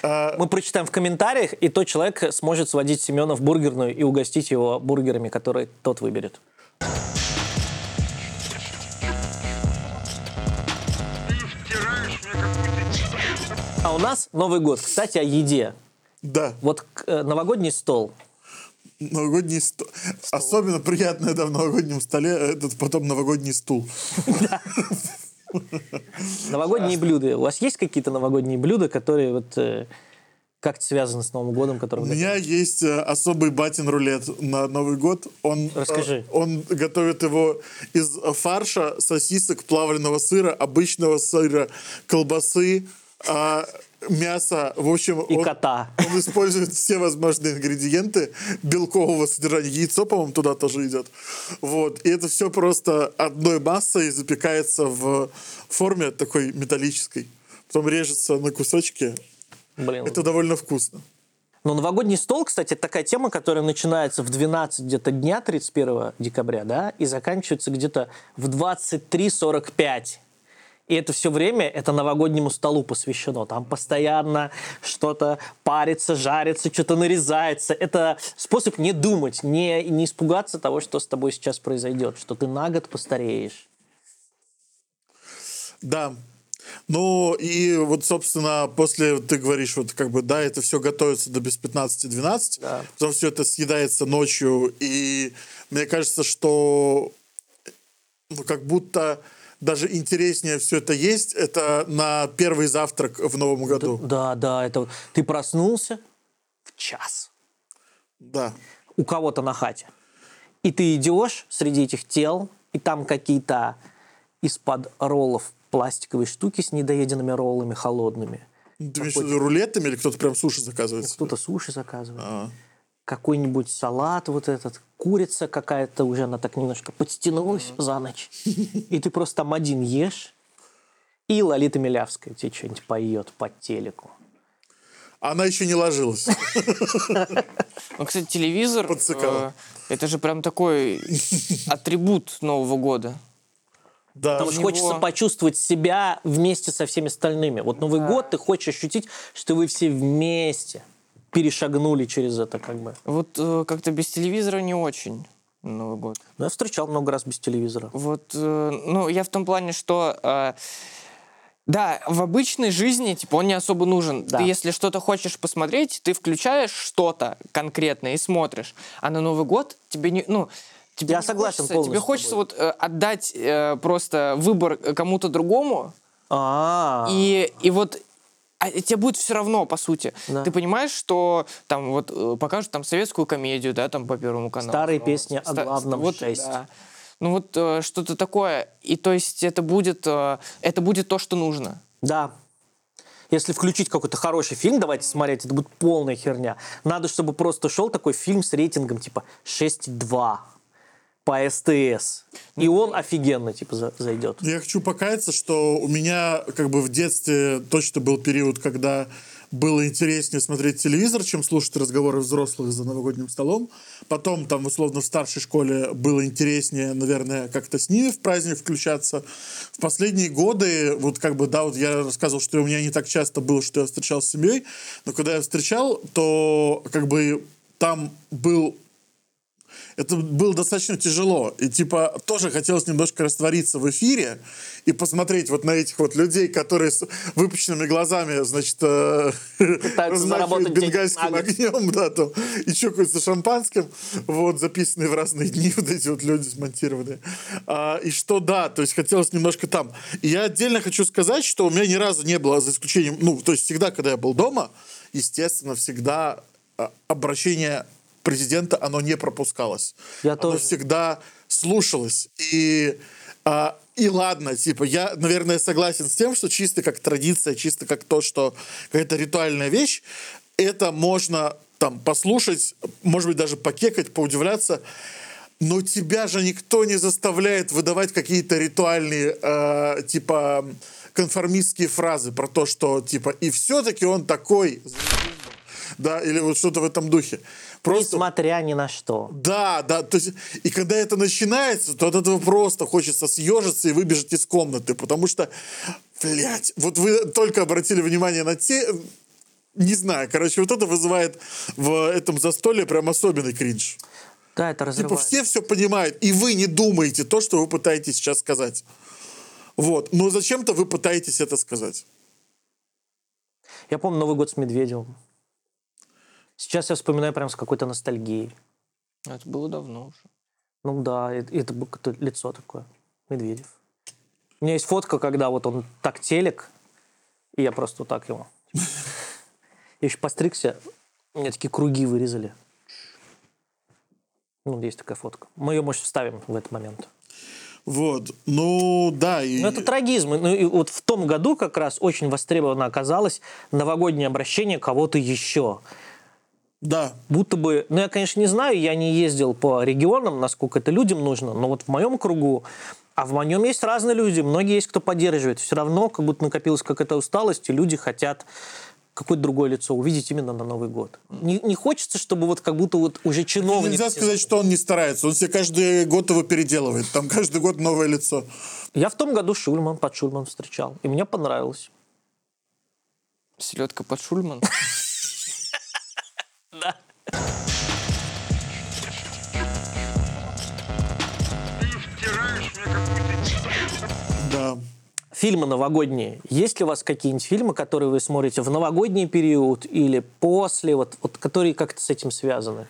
А, Мы прочитаем в комментариях, и тот человек сможет сводить Семена в бургерную и угостить его бургерами, которые тот выберет. А у нас Новый год. Кстати, о еде. Да, Вот э, новогодний стол. Новогодний стол. Особенно приятное да, в новогоднем столе этот потом новогодний стул. Новогодние блюда. У вас есть какие-то новогодние блюда, которые вот э, как-то связаны с Новым годом, У которые... меня есть э, особый батин рулет на Новый год. Он, Расскажи. э, Он готовит его из фарша, сосисок, плавленного сыра, обычного сыра, колбасы, а, мяса. В общем, И он, кота. он использует все возможные ингредиенты белкового содержания. Яйцо, по-моему, туда тоже идет. Вот. И это все просто одной массой запекается в форме такой металлической. Потом режется на кусочки. Блин. Это довольно вкусно. Но новогодний стол, кстати, это такая тема, которая начинается в 12 где-то дня 31 декабря, да, и заканчивается где-то в 23.45. И это все время это новогоднему столу посвящено. Там постоянно что-то парится, жарится, что-то нарезается. Это способ не думать, не, не испугаться того, что с тобой сейчас произойдет, что ты на год постареешь. Да. Ну, и вот, собственно, после, ты говоришь, вот как бы, да, это все готовится до без 15-12, Да. потом все это съедается ночью, и мне кажется, что ну, как будто даже интереснее все это есть, это на первый завтрак в Новом году. Да, да, это ты проснулся в час. Да. у кого-то на хате. И ты идешь среди этих тел, и там какие-то из-под роллов пластиковые штуки с недоеденными роллами холодными. Ты имеешь в виду рулетами или кто-то прям суши заказывает? Кто-то суши заказывает. А. Какой-нибудь салат вот этот. Курица какая-то уже, она так немножко подстянулась за ночь. И ты просто там один ешь, и Лолита Милявская тебе что-нибудь поет по телеку. Она еще не ложилась. Ну, кстати, телевизор, Подсыкала. э, это же прям такой атрибут Нового года. Да. Потому что него- хочется почувствовать себя вместе со всеми остальными. Вот Новый год ты хочешь ощутить, что вы все вместе перешагнули через это как бы. Вот э, как-то без телевизора не очень Новый год. Но я встречал много раз без телевизора. Вот, э, ну, я в том плане, что... э, да, в обычной жизни, типа, он не особо нужен. Да. Ты, если что-то хочешь посмотреть, ты включаешь что-то конкретное и смотришь. А на Новый год тебе не... Ну, тебе Я не согласен хочется, полностью Тебе хочется вот э, отдать э, просто выбор э, кому-то другому, А, и, и вот а тебе будет все равно, по сути. Да. Ты понимаешь, что там вот э, покажут там советскую комедию, да, там по Первому каналу. Старые Ну, песни о главном вот, счастье. да. Ну вот э, что-то такое. И то есть это будет, э, это будет то, что нужно. да. Если включить какой-то хороший фильм, давайте смотреть, это будет полная херня. Надо, чтобы просто шел такой фильм с рейтингом типа 6,2 по СТС. И он офигенно типа за- зайдет. Я хочу покаяться, что у меня как бы в детстве точно был период, когда было интереснее смотреть телевизор, чем слушать разговоры взрослых за новогодним столом. Потом, там, условно, в старшей школе было интереснее, наверное, как-то с ними в праздник включаться. В последние годы, вот как бы, да, вот я рассказывал, что у меня не так часто было, что я встречал с семьей, но когда я встречал, то как бы там был это было достаточно тяжело. И, типа, тоже хотелось немножко раствориться в эфире и посмотреть вот на этих вот людей, которые с выпущенными глазами, значит, э, размахивают бенгальским огнем, да, там, и чокаются шампанским, вот, записанные в разные дни [laughs] вот эти вот люди смонтированные. А, и что, да, то есть хотелось немножко там. И я отдельно хочу сказать, что у меня ни разу не было, за исключением, ну, то есть всегда, когда я был дома, естественно, всегда а, обращение президента, оно не пропускалось. Я оно тоже. всегда слушалось. И, а, и ладно, типа, я, наверное, согласен с тем, что чисто как традиция, чисто как то, что какая-то ритуальная вещь, это можно там послушать, может быть, даже покекать, поудивляться, но тебя же никто не заставляет выдавать какие-то ритуальные, э, типа, конформистские фразы про то, что, типа, и все-таки он такой, да, или вот что-то в этом духе. Просто Несмотря ни на что. да, да, то есть, и когда это начинается, то от этого просто хочется съежиться и выбежать из комнаты, потому что, блядь, вот вы только обратили внимание на те, не знаю, короче, вот это вызывает в этом застолье прям особенный кринж. Да, это Типа разрывает. все все понимают, и вы не думаете то, что вы пытаетесь сейчас сказать. Вот, но зачем-то вы пытаетесь это сказать. Я помню Новый год с Медведевым. Сейчас я вспоминаю прям с какой-то ностальгией. Это было давно уже. Ну да, это, это было какое-то лицо такое. Медведев. У меня есть фотка, когда вот он так телек, и я просто вот так его. [laughs] Я еще постригся, у меня такие круги вырезали. Ну, есть такая фотка. Мы ее, может, вставим в этот момент. Вот, ну да. И... Ну, это трагизм. Ну, и вот в том году как раз очень востребовано оказалось новогоднее обращение кого-то еще. Да, Будто бы, ну я, конечно, не знаю, я не ездил по регионам, насколько это людям нужно, но вот в моем кругу, а в моем есть разные люди, многие есть, кто поддерживает. Все равно как будто накопилась какая-то усталость, и люди хотят какое-то другое лицо увидеть именно на Новый год. Не, не хочется, чтобы вот как будто вот уже чиновники... нельзя сказать, что он не старается. Он себе каждый год его переделывает. Там каждый год новое лицо. Я в том году Шульман под Шульман встречал, и мне понравилось. Селедка под Шульман. [laughs] Да. Да. Фильмы новогодние. Есть ли у вас какие-нибудь фильмы, которые вы смотрите в новогодний период или после, вот, вот которые как-то с этим связаны?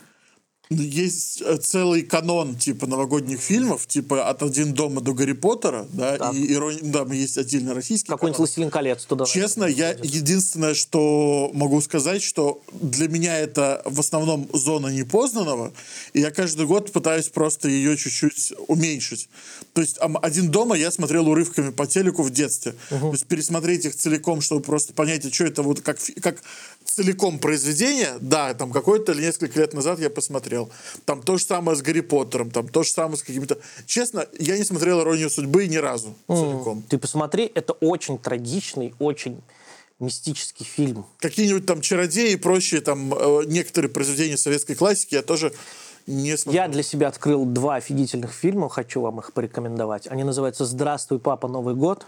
Есть э, целый канон типа новогодних фильмов, типа от «Один дома» до «Гарри Поттера», да, Так. и ирония, да, есть отдельно российский Какой-нибудь. «Властелин колец» туда? Честно, я единственное, что могу сказать, что для меня это в основном зона непознанного, и я каждый год пытаюсь просто ее чуть-чуть уменьшить. То есть «Один дома» я смотрел урывками по телеку в детстве. То есть пересмотреть их целиком, чтобы просто понять, а что это вот как, как целиком произведение, да, там какое-то или несколько лет назад я посмотрел. Там то же самое с Гарри Поттером, там то же самое с какими-то... Честно, я не смотрел «Иронию судьбы» ни разу целиком. Ты посмотри, это очень трагичный, очень мистический фильм. какие-нибудь там чародеи и прочие там э, некоторые произведения советской классики я тоже не смотрел. Я для себя открыл два офигительных фильма, хочу вам их порекомендовать. Они называются «Здравствуй, папа, Новый год»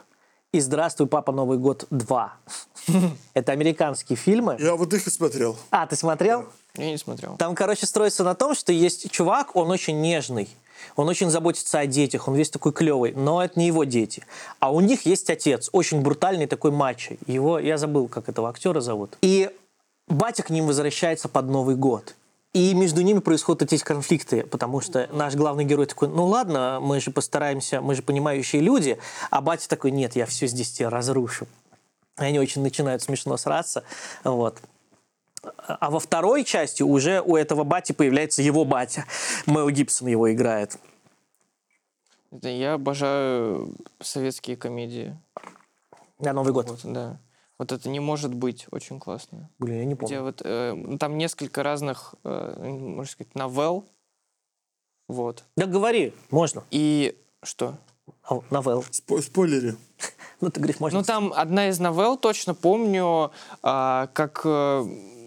и «Здравствуй, папа, Новый год 2». Это американские фильмы. Я вот их и смотрел. А, ты смотрел? Я не смотрел. Там, короче, строится на том, что есть чувак, он очень нежный. Он очень заботится о детях, он весь такой клевый, но это не его дети. А у них есть отец, очень брутальный такой мачо. Его, я забыл, как этого актера зовут. И батя к ним возвращается под Новый год. И между ними происходят эти конфликты, потому что наш главный герой такой, ну ладно, мы же постараемся, мы же понимающие люди, а батя такой, нет, я все здесь тебе разрушу. И они очень начинают смешно сраться, вот. А во второй части уже у этого бати появляется его батя. Мэл Гибсон его играет. Я обожаю советские комедии. На Новый год. Вот, да. Вот это не может быть очень классно. Блин, я не Где помню. вот э, там несколько разных, э, можно сказать, новелл. Вот. Да говори, можно. И что? А, Новелл. Спо- спойлери. [laughs] Ну, ты говоришь, можно. Ну, там одна из новелл, точно помню, а, как э,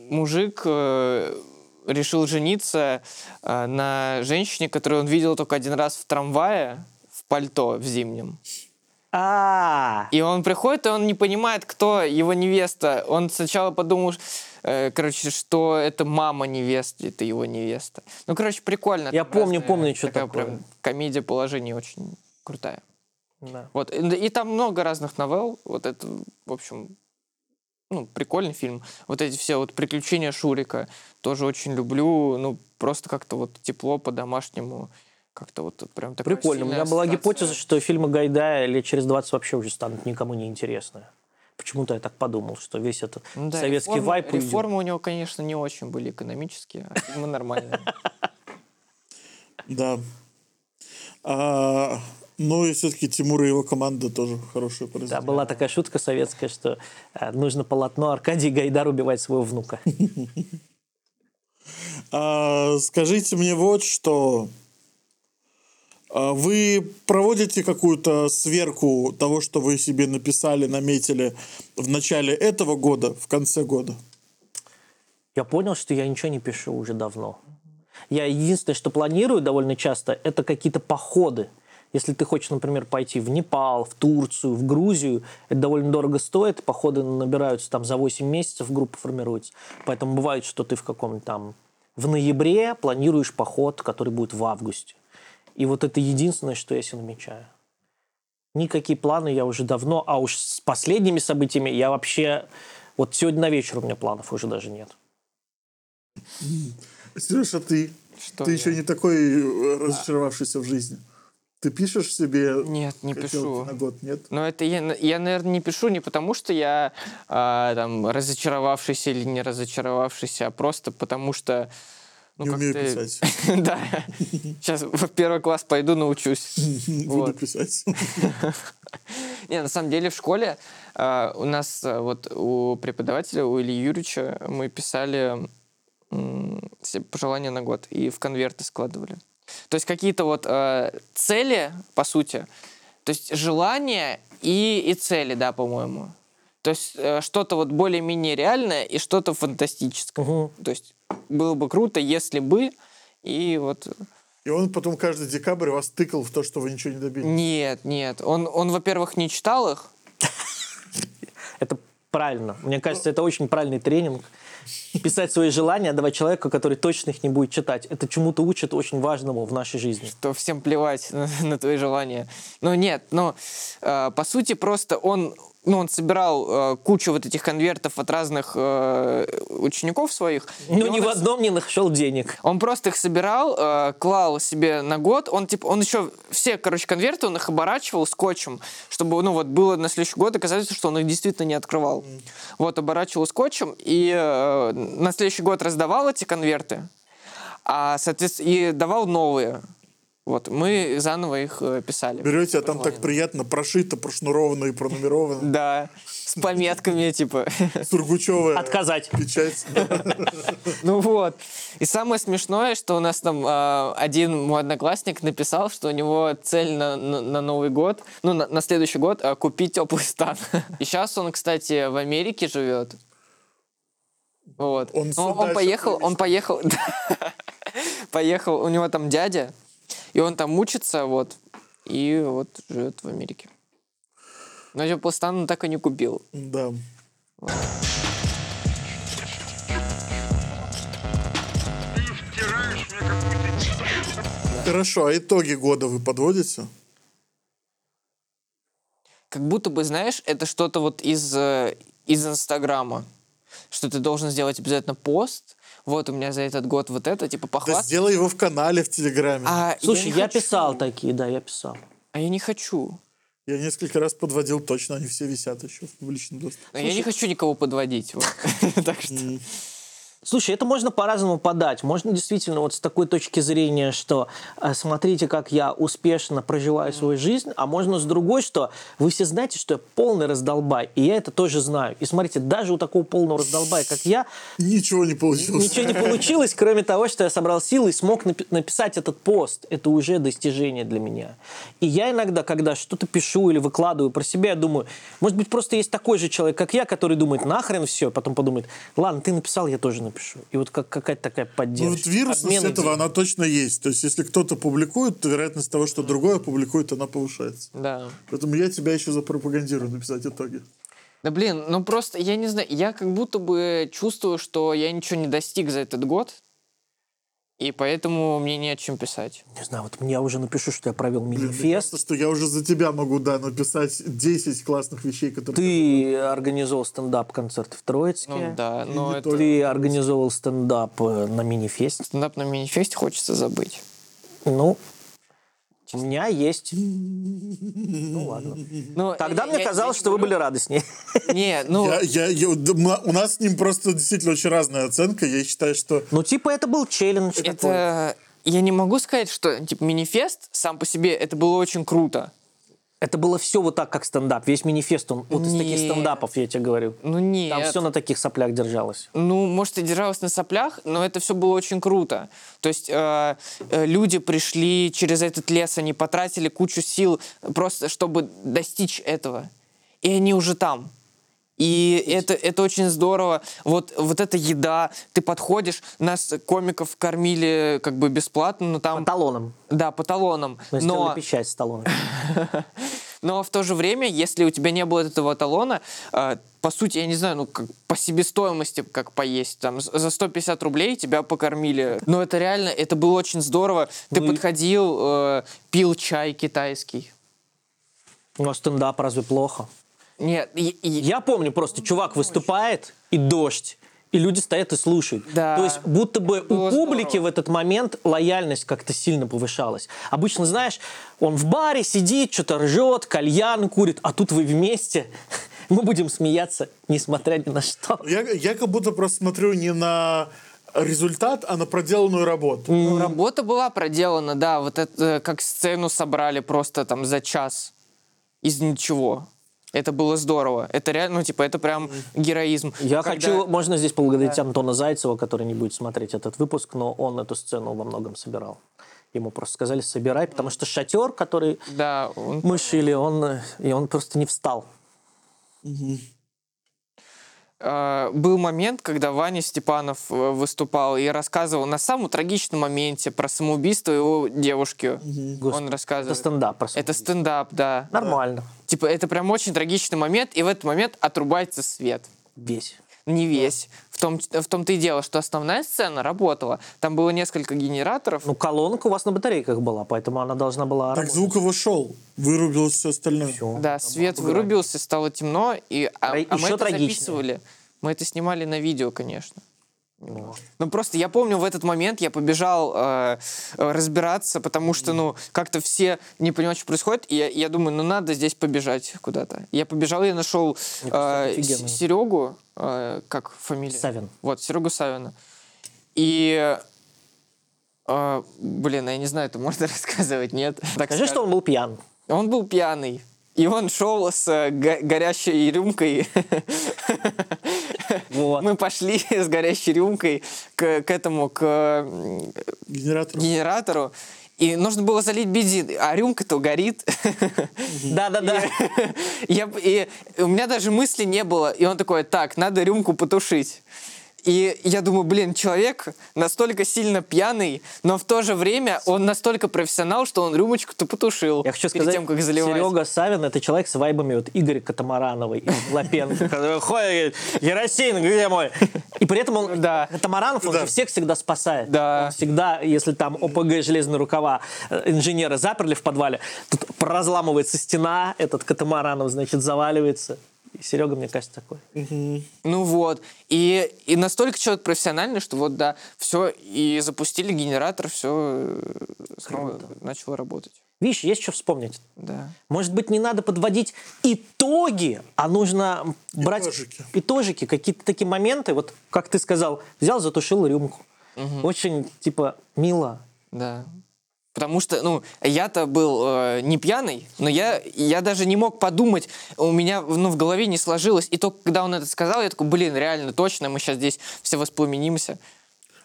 мужик э, решил жениться э, на женщине, которую он видел только один раз в трамвае, в пальто в зимнем. А, И он приходит, и он не понимает, кто его невеста. Он сначала подумал, э, короче, что это мама невесты, это его невеста. Ну, короче, прикольно. Я помню, помню, что такое. прям комедия положения очень крутая. да. Вот. И, и там много разных новелл. Вот это, в общем, ну, прикольный фильм. Вот эти все вот приключения Шурика тоже очень люблю. Ну, просто как-то вот тепло по-домашнему. Как-то вот прям такая Прикольно. У меня была гипотеза, что фильмы Гайдая лет через 20 вообще уже станут никому не интересны. Почему-то я так подумал, что весь этот Ну да, советский реформы- вайп уйдет. Реформы у него, конечно, не очень были экономические, а фильмы нормальные. Да. А, ну и все-таки Тимур и его команда тоже хорошие Да, произведения. была такая шутка советская, что э, нужно полотно Аркадий Гайдар убивать своего внука. [laughs] А, скажите мне вот что. А Вы проводите какую-то сверку того, что вы себе написали, наметили в начале этого года, в конце года? Я понял, что я ничего не пишу уже давно. Я единственное, что планирую довольно часто, это какие-то походы. Если ты хочешь, например, пойти в Непал, в Турцию, в Грузию, это довольно дорого стоит. Походы набираются там за 8 месяцев, группа формируется. Поэтому бывает, что ты в каком-то там... В ноябре планируешь поход, который будет в августе. И вот это единственное, что я себе намечаю. Никакие планы я уже давно, а уж с последними событиями я вообще... Вот сегодня на вечер у меня планов уже даже нет. Сереж, а ты? Что ты я? еще не такой э, разочаровавшийся в жизни. Ты пишешь себе Нет, не пишу. на год, нет? Но это я, я, наверное, не пишу не потому, что я а, там разочаровавшийся или не разочаровавшийся, а просто потому что... Ну, Не умею писать. [laughs] Да. Сейчас в первый класс пойду, научусь. [laughs] Буду писать. [laughs] Не, на самом деле в школе а, у нас а, вот у преподавателя, у Ильи Юрьевича, мы писали все пожелания на год и в конверты складывали. То есть какие-то вот а, цели, по сути, то есть желания и, и цели, да, по-моему. То есть э, что-то вот более-менее реальное и что-то фантастическое. Мгм. То есть было бы круто, если бы, и вот... И он потом каждый декабрь вас тыкал в то, что вы ничего не добились. Нет, нет. Он, он во-первых, не читал их, Это правильно. Мне кажется, это очень правильный тренинг. Писать свои желания, давать человеку, который точно их не будет читать. Это чему-то учит очень важному в нашей жизни. то всем плевать на, [laughs] на твои желания. Но нет, но э, по сути просто он, ну, он собирал э, кучу вот этих конвертов от разных э, учеников своих. Ну, ни в их- одном не нашел денег. Он просто их собирал, э, клал себе на год. Он типа, он еще все, короче, конверты он их оборачивал скотчем, чтобы, ну вот, было на следующий год оказывается, что он их действительно не открывал. Вот оборачивал скотчем и э, на следующий год раздавал эти конверты, а соответственно и давал новые. Вот мы заново их э, писали. Берете, а там так приятно прошито, прошнуровано и пронумеровано. Да, с пометками типа. Сургучевая Отказать. печать. Ну вот. И самое смешное, что у нас там э, один мой одноклассник написал, что у него цель на, Новый год, ну, на, следующий год, э, купить теплый стан. И сейчас он, кстати, в Америке живет. Вот. Он Ну, он, поехал, он поехал, [laughs] поехал, у него там дядя, и он там учится, вот, и вот живет в Америке. Но теплый стан он так и не купил. Да. Хорошо, а итоги года вы подводите? как будто бы, знаешь, это что-то вот из, э, из Инстаграма. Что ты должен сделать обязательно пост. Вот у меня за этот год вот это, типа, Да похвастаться. сделай его в канале, в Телеграме. А Слушай, я, хочу. писал такие, да, я писал. А я не хочу. Я несколько раз подводил, точно они все висят еще в публичном доступе. Но я не хочу никого подводить. [laughs] Так что... Слушай, это можно по-разному подать. Можно действительно вот с такой точки зрения, что э, смотрите, как я успешно проживаю свою жизнь, а можно с другой, что вы все знаете, что я полный раздолбай, и я это тоже знаю. И смотрите, даже у такого полного раздолбая, как я, Ничего не получилось. ничего не получилось, кроме того, что я собрал силы и смог напи- написать этот пост. Это уже достижение для меня. И я иногда, когда что-то пишу или выкладываю про себя, я думаю, может быть, просто есть такой же человек, как я, который думает, нахрен все, потом подумает, ладно, ты написал, я тоже напишу. Напишу. И вот как какая-то такая Ну, поддержка. вот вирусность Обмен этого, идей. она точно есть. То есть, если кто-то публикует, то вероятность того, что другой опубликует, она повышается. Да. Поэтому я тебя еще запропагандирую написать итоги. Да блин, ну просто, я не знаю, я как будто бы чувствую, что я ничего не достиг за этот год, и поэтому мне не о чем писать. Не знаю, вот я уже напишу, что я провел мне мини-фест. что я уже за тебя могу, да, написать 10 классных вещей, которые... Ты организовал стендап-концерт в Троицке. Ну да, И но это... Ты организовал стендап э, на мини-фесте. Стендап на мини-фесте хочется забыть. Ну, у меня есть. Ну ладно. Ну, Тогда я- мне я- казалось, я что вы не были радостнее. говорю- [laughs] Не, ну... Я, я- я- у нас с ним просто действительно очень разная оценка. Я считаю, что... Ну, типа, это был челлендж. такой. Это... Я не могу сказать, что типа мини-фест сам по себе это было очень круто. Это было все вот так, как стендап. Весь мини-фест, он вот из таких Нет. стендапов, я тебе говорю. Ну нет. Там все на таких соплях держалось. Ну, может, и держалась на соплях, но это все было очень круто. То есть э, э, люди пришли через этот лес, они потратили кучу сил просто, чтобы достичь этого. И они уже там. И это, это очень здорово. Вот, вот эта еда, ты подходишь, нас комиков кормили как бы бесплатно, но там... По талонам. Да, по талонам. Мы но... печать с талонами. Но в то же время, если у тебя не было этого талона, э, по сути, я не знаю, ну, как по себестоимости, как поесть, там, за 150 рублей тебя покормили. Но это реально, это было очень здорово. Ты Ну подходил, э, пил чай китайский. Ну, а стендап разве плохо? Нет, и- и- Я помню просто, чувак выступает, и дождь, и люди стоят и слушают. Да. То есть будто бы у публики здорово. в этот момент лояльность как-то сильно повышалась. Обычно, знаешь, он в баре сидит, что-то ржет, кальян курит, а тут вы вместе. [laughs] Мы будем смеяться, несмотря ни на что. Я, я как будто просто смотрю не на результат, а на проделанную работу. ну, работа была проделана, да, вот это, э, как сцену собрали просто там за час из ничего. Это было здорово. Это реально, ну, типа, это прям героизм. Я Когда- хочу, можно здесь поблагодарить Антона Зайцева, который не будет смотреть этот выпуск, но он эту сцену во многом собирал. Ему просто сказали, собирай, потому что шатер, который Да, он мы шили, он, и он просто не встал. Э, был момент, когда Ваня Степанов э, выступал и рассказывал на самом трагичном моменте про самоубийство его девушки. Он Господи, Это стендап просто. Это стендап, да. Нормально. Типа, это прям очень трагичный момент, и в этот момент отрубается свет. Весь. Не весь. В, том, в том-то и дело, что основная сцена работала. Там было несколько генераторов. Ну, колонка у вас на батарейках была, поэтому она должна была Так работать. звук его шел, вырубилось все остальное. Всё. да, свет вырубился, стало темно, и, а, а мы это трагичнее. записывали. Мы это снимали на видео, конечно. Ну просто я помню в этот момент я побежал э, э, разбираться, потому что ну как-то все не понимают, что происходит, и я, я думаю, ну надо здесь побежать куда-то. Я побежал, я нашел это офигенно. Серегу, э, как фамилия? Савин. Вот Серегу Савина. И э, блин, я не знаю, это можно [laughs] рассказывать, нет? Так Скажи, что он был пьян. он был пьяный. И он шел с э, го- горящей рюмкой. [laughs] [laughs] Вот. Мы пошли [laughs] с горящей рюмкой к, к этому, к м, Генератор. генератору. И нужно было залить бензин, а рюмка-то горит. Да-да-да. [laughs] Я, и у меня даже мысли не было. И он такой, так, надо рюмку потушить. И я думаю, блин, человек настолько сильно пьяный, но в то же время он настолько профессионал, что он рюмочку-то потушил Я хочу перед сказать, тем, как заливать. Серега Савин это человек с вайбами вот Игоря Катамарановой и Лапенко. [laughs] который Ходит, говорит, Еросин, где мой? И при этом он, [laughs] Да. Катамаранов, он Да. же всех всегда спасает. Да. Он всегда, если там ОПГ железные рукава э, инженера заперли в подвале, тут разламывается стена, этот Катамаранов, значит, заваливается. И Серега, мне кажется, такой. Ну вот. И, и настолько человек профессиональный, что вот, да, все, и запустили генератор, все снова начало работать. Видишь, есть что вспомнить. Да. Может быть, не надо подводить итоги, а нужно брать Итожики. итожики, какие-то такие моменты. Вот, как ты сказал, взял, затушил рюмку. Очень, типа, мило. Да. Потому что, ну, я-то был э, не пьяный, но я, я даже не мог подумать, у меня ну, в голове не сложилось. И только когда он это сказал, я такой, блин, реально, точно, мы сейчас здесь все воспламенимся.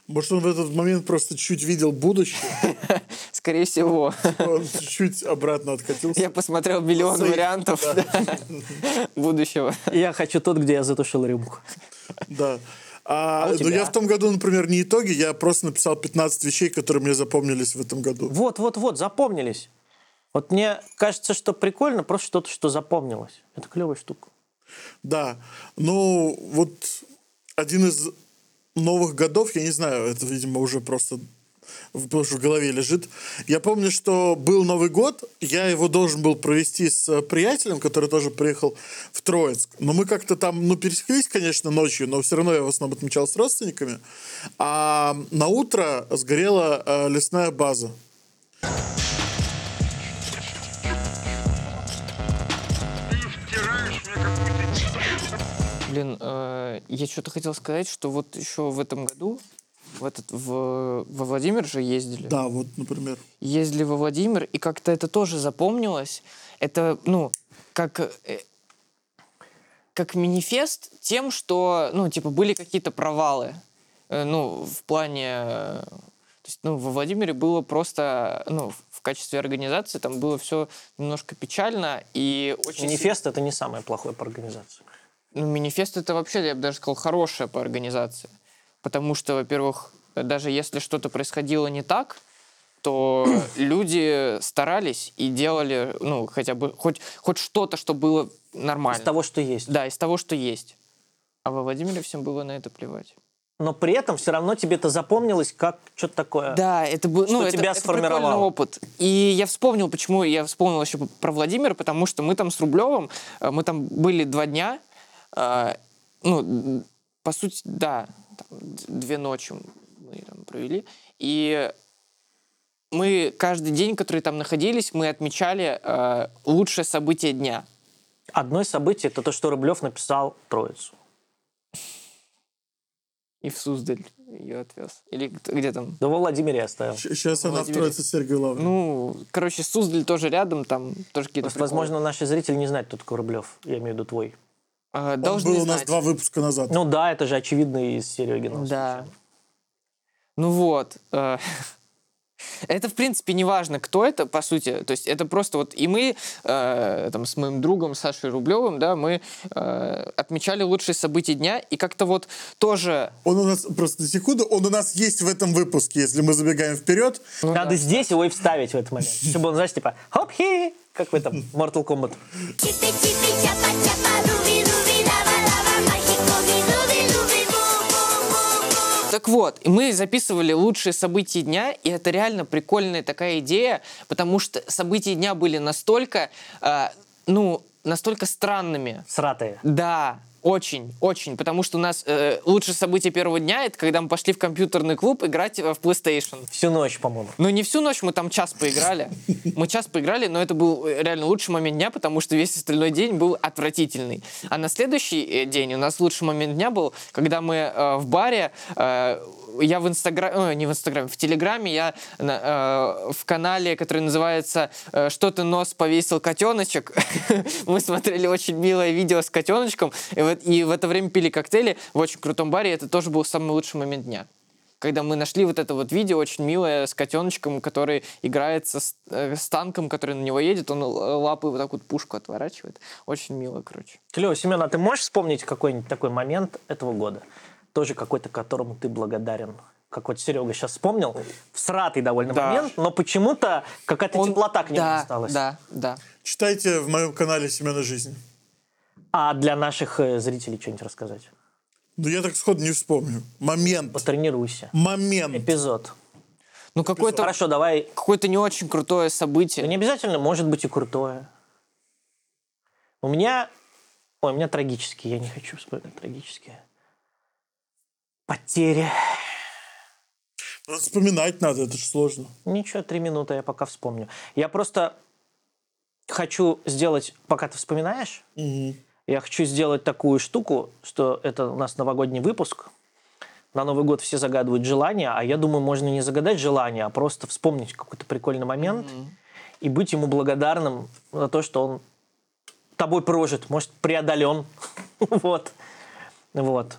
Может, он в этот момент просто чуть видел будущее, [laughs] Скорее всего. он чуть обратно откатился. Я посмотрел миллион вариантов [laughs] будущего. Я хочу тот, где я затушил рюмку. Да. А, А ну, я в том году, например, не итоги, я просто написал 15 вещей, которые мне запомнились в этом году. Вот, вот, вот, запомнились. Вот мне кажется, что прикольно просто что-то, что запомнилось. Это клевая штука. Да. Ну, вот один из новых годов, я не знаю, это, видимо, уже просто в, просто в голове лежит. Я помню, что был Новый год, я его должен был провести с э, приятелем, который тоже приехал в Троицк. Но мы как-то там, ну, пересеклись, конечно, ночью, но все равно я в основном отмечал с родственниками. А на утро сгорела э, лесная база. Блин, э, я что-то хотел сказать, что вот еще в этом году в этот, в, во Владимир же ездили. Да, вот, например. Ездили во Владимир, и как-то это тоже запомнилось. Это, ну, как, э, как манифест тем, что, ну, типа, были какие-то провалы. Э, ну, в плане... э, То есть, ну, во Владимире было просто, ну, в качестве организации там было все немножко печально и очень... Манифест это не самое плохое по организации. ну, манифест это вообще, я бы даже сказал, хорошая по организации. Потому что, во-первых, даже если что-то происходило не так, то [clears throat] люди старались и делали, ну, хотя бы хоть, хоть что-то, что было нормально. Из того, что есть. Да, из того, что есть. А во Владимире всем было на это плевать. Но при этом все равно тебе это запомнилось как что-то такое. Да, это был, ну, это, тебя это прикольный опыт. И я вспомнил, почему я вспомнил еще про Владимир, потому что мы там с Рублевым, э, мы там были два дня, э, ну, по сути, да, там две ночи мы там провели, и мы каждый день, который там находились, мы отмечали э, лучшее событие дня. Одно из событий это то, что Рублев написал Троицу. И в Суздаль ее отвез. Или где там? Да во Владимире оставил. Сейчас она Владимире. втроится с Сергеем Лавром. Ну, короче, Суздаль тоже рядом, там тоже какие-то возможно, наши зрители не знают, кто такой Рублев. Я имею в виду твой. Э, Он должны был у нас знать. два выпуска назад. Ну да, это же очевидно из Серегина. Да. Ну вот. э, [laughs] Это, в принципе, не важно, кто это, по сути. То есть это просто вот и мы э, там, с моим другом Сашей Рублевым, да, мы э, отмечали лучшие события дня, и как-то вот тоже... Он у нас, просто на секунду, он у нас есть в этом выпуске, если мы забегаем вперед. Надо здесь его и вставить в этот момент. [laughs] Чтобы он, знаешь, типа хоп-хи, как в этом Mortal Kombat. Так вот, мы записывали лучшие события дня, и это реально прикольная такая идея, потому что события дня были настолько, э, ну, настолько странными, Сратые. Да, очень, очень, потому что у нас э, лучшее событие первого дня это когда мы пошли в компьютерный клуб играть э, в PlayStation. Всю ночь, по-моему. Ну, не всю ночь, мы там час поиграли. Мы час поиграли, но это был э, реально лучший момент дня, потому что весь остальной день был отвратительный. А на следующий э, день у нас лучший момент дня был, когда мы э, в баре, э, я в Инстаграме, не в Инстаграме, в Телеграме, я э, в канале, который называется «Что ты нос повесил котеночек», [laughs] мы смотрели очень милое видео с котеночком, и в, и в это время пили коктейли в очень крутом баре, и это тоже был самый лучший момент дня когда мы нашли вот это вот видео очень милое с котеночком, который играет со, с э, с танком, который на него едет, он л- лапы вот так вот пушку отворачивает. Очень мило, короче. Клево, Семен, а ты можешь вспомнить какой-нибудь такой момент этого года? Тоже какой-то, которому ты благодарен? Как вот Серега сейчас вспомнил, всратый довольно Да. момент, но почему-то какая-то Он- теплота к нему да, осталась. Да, да. Читайте в моем канале «Семена жизни». А для наших э, зрителей что-нибудь рассказать? Ну, я так сходу не вспомню. Момент. Потренируйся. Момент. Эпизод. Ну, какое-то Хорошо, давай. какое-то не очень крутое событие. не обязательно, может быть и крутое. У меня... Ой, у меня трагический, я не хочу вспоминать трагические. Потери. Ну, Вспоминать надо, это же сложно. Ничего, три минуты я пока вспомню. Я просто хочу сделать, пока ты вспоминаешь, я хочу сделать такую штуку, что это у нас новогодний выпуск. На Новый год все загадывают желания, а я думаю, можно не загадать желание, а просто вспомнить какой-то прикольный момент и быть ему благодарным за то, что он тобой прожит, может, преодолен. [laughs] вот. Вот.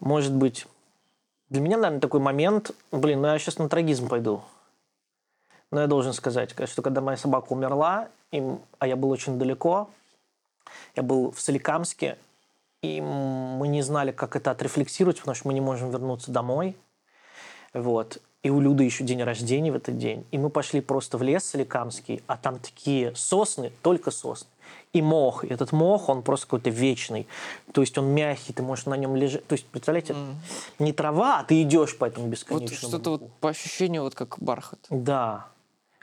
Может быть. Для меня, наверное, такой момент... Блин, ну я сейчас на трагизм пойду. Но я должен сказать, что когда моя собака умерла, им, а я был очень далеко, я был в Соликамске, и мы не знали, как это отрефлексировать, потому что мы не можем вернуться домой. Вот. И у Люды еще день рождения в этот день. И мы пошли просто в лес Соликамский, а там такие сосны, только сосны. И мох. И этот мох, он просто какой-то вечный. То есть он мягкий, ты можешь на нем лежать. То есть, представляете, не трава, а ты идешь по этому Вот бесконечному что-то мху. вот по ощущению вот как бархат. Да.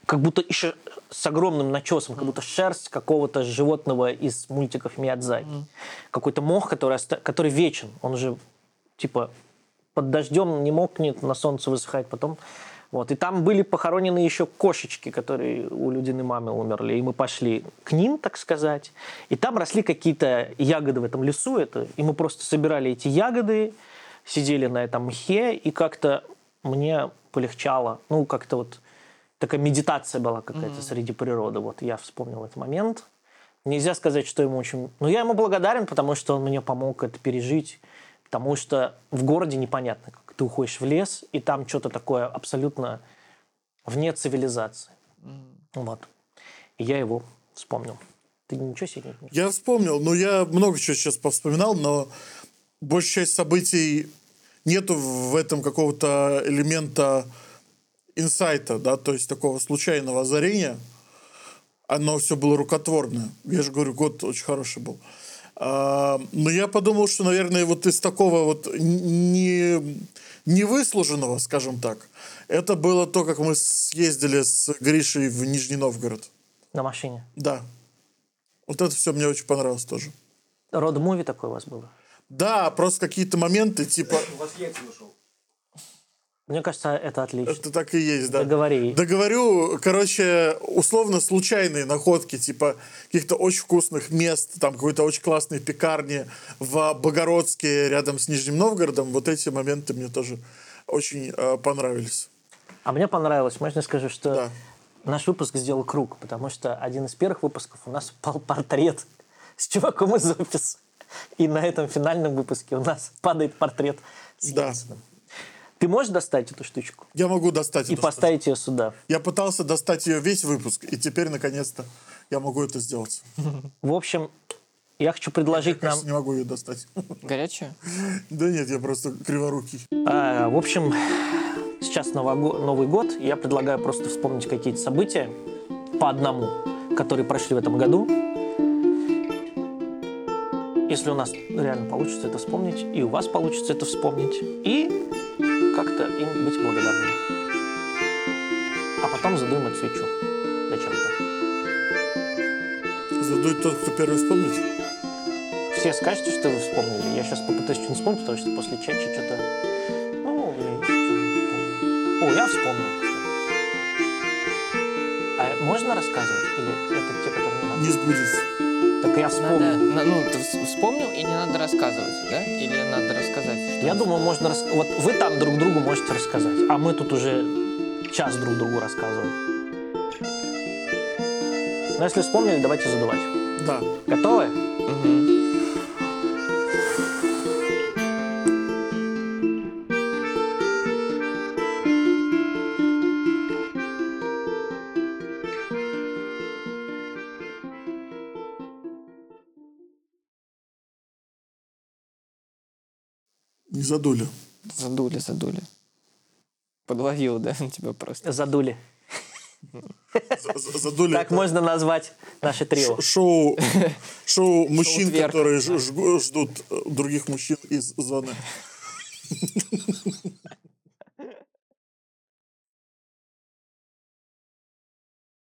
Как будто еще с огромным начесом, как будто шерсть какого-то животного из мультиков Миядзаки. Какой-то мох, который, оста- который вечен. Он же типа под дождем не мокнет, на солнце высыхает потом. Вот. И там были похоронены еще кошечки, которые у Людиной мамы умерли. И мы пошли к ним, так сказать. И там росли какие-то ягоды в этом лесу. Это, и мы просто собирали эти ягоды, сидели на этом мхе, и как-то мне полегчало. Ну, как-то вот такая медитация была какая-то среди природы. Вот я вспомнил этот момент. Нельзя сказать, что ему очень... Но я ему благодарен, потому что он мне помог это пережить. Потому что в городе непонятно, как ты уходишь в лес, и там что-то такое абсолютно вне цивилизации. Вот. И я его вспомнил. Ты ничего себе не Я вспомнил, ну я много чего сейчас повспоминал, но большая часть событий нету в этом какого-то элемента инсайта, да, то есть такого случайного озарения. Оно все было рукотворное. Я же говорю, год очень хороший был. А, но я подумал, что, наверное, вот из такого вот не, невыслуженного, скажем так, это было то, как мы съездили с Гришей в Нижний Новгород. на машине. Да. Вот это все мне очень понравилось тоже. Род-муви такое у вас было? Да, просто какие-то моменты, типа, Мне кажется, это отлично. это так и есть, да. Договори. Да говорю, короче, условно случайные находки, типа каких-то очень вкусных мест, там какой-то очень классной пекарни в Богородске рядом с Нижним Новгородом. Вот эти моменты мне тоже очень э, понравились. А мне понравилось, можно скажу, что Да. наш выпуск сделал круг, потому что один из первых выпусков у нас пал портрет с чуваком из офиса. И на этом финальном выпуске у нас падает портрет с Да. Ты можешь достать эту штучку Я могу достать и эту поставить ее сюда? Я пытался достать ее весь выпуск, и теперь, наконец-то, я могу это сделать. В общем, я хочу предложить нам... Кажется, не могу ее достать. Горячая? Да нет, я просто криворукий. А, в общем, сейчас Нового- Новый год. и Я предлагаю просто вспомнить какие-то события по одному, которые прошли в этом году. Если у нас реально получится это вспомнить, и у вас получится это вспомнить, и потом задуем эту свечу. Зачем-то. Задует тот, кто первый вспомнит. Все скажете, что вы вспомнили. Я сейчас попытаюсь что-нибудь вспомнить, потому что после чачи что-то... Ну, я ничего не помню. О, я вспомнил. А можно рассказывать? Или это те, которые не надо? Не сбудется. Так я Надо, вспомнил. на- ну, ты вс- вспомнил и не надо рассказывать, да? Или надо рассказать? Что Я думаю, можно... рас- Вот вы там друг другу можете рассказать, а мы тут уже час друг другу рассказываем. Но если вспомнили, давайте задувать. Да. Готовы? Мгм. Не задули. Задули, задули. Подловил, да, [laughs] тебя просто. Задули. За- за- Задули. Так можно назвать наше трио. [laughs] Шоу, шоу мужчин, которые ждут э, других мужчин из зоны. [laughs]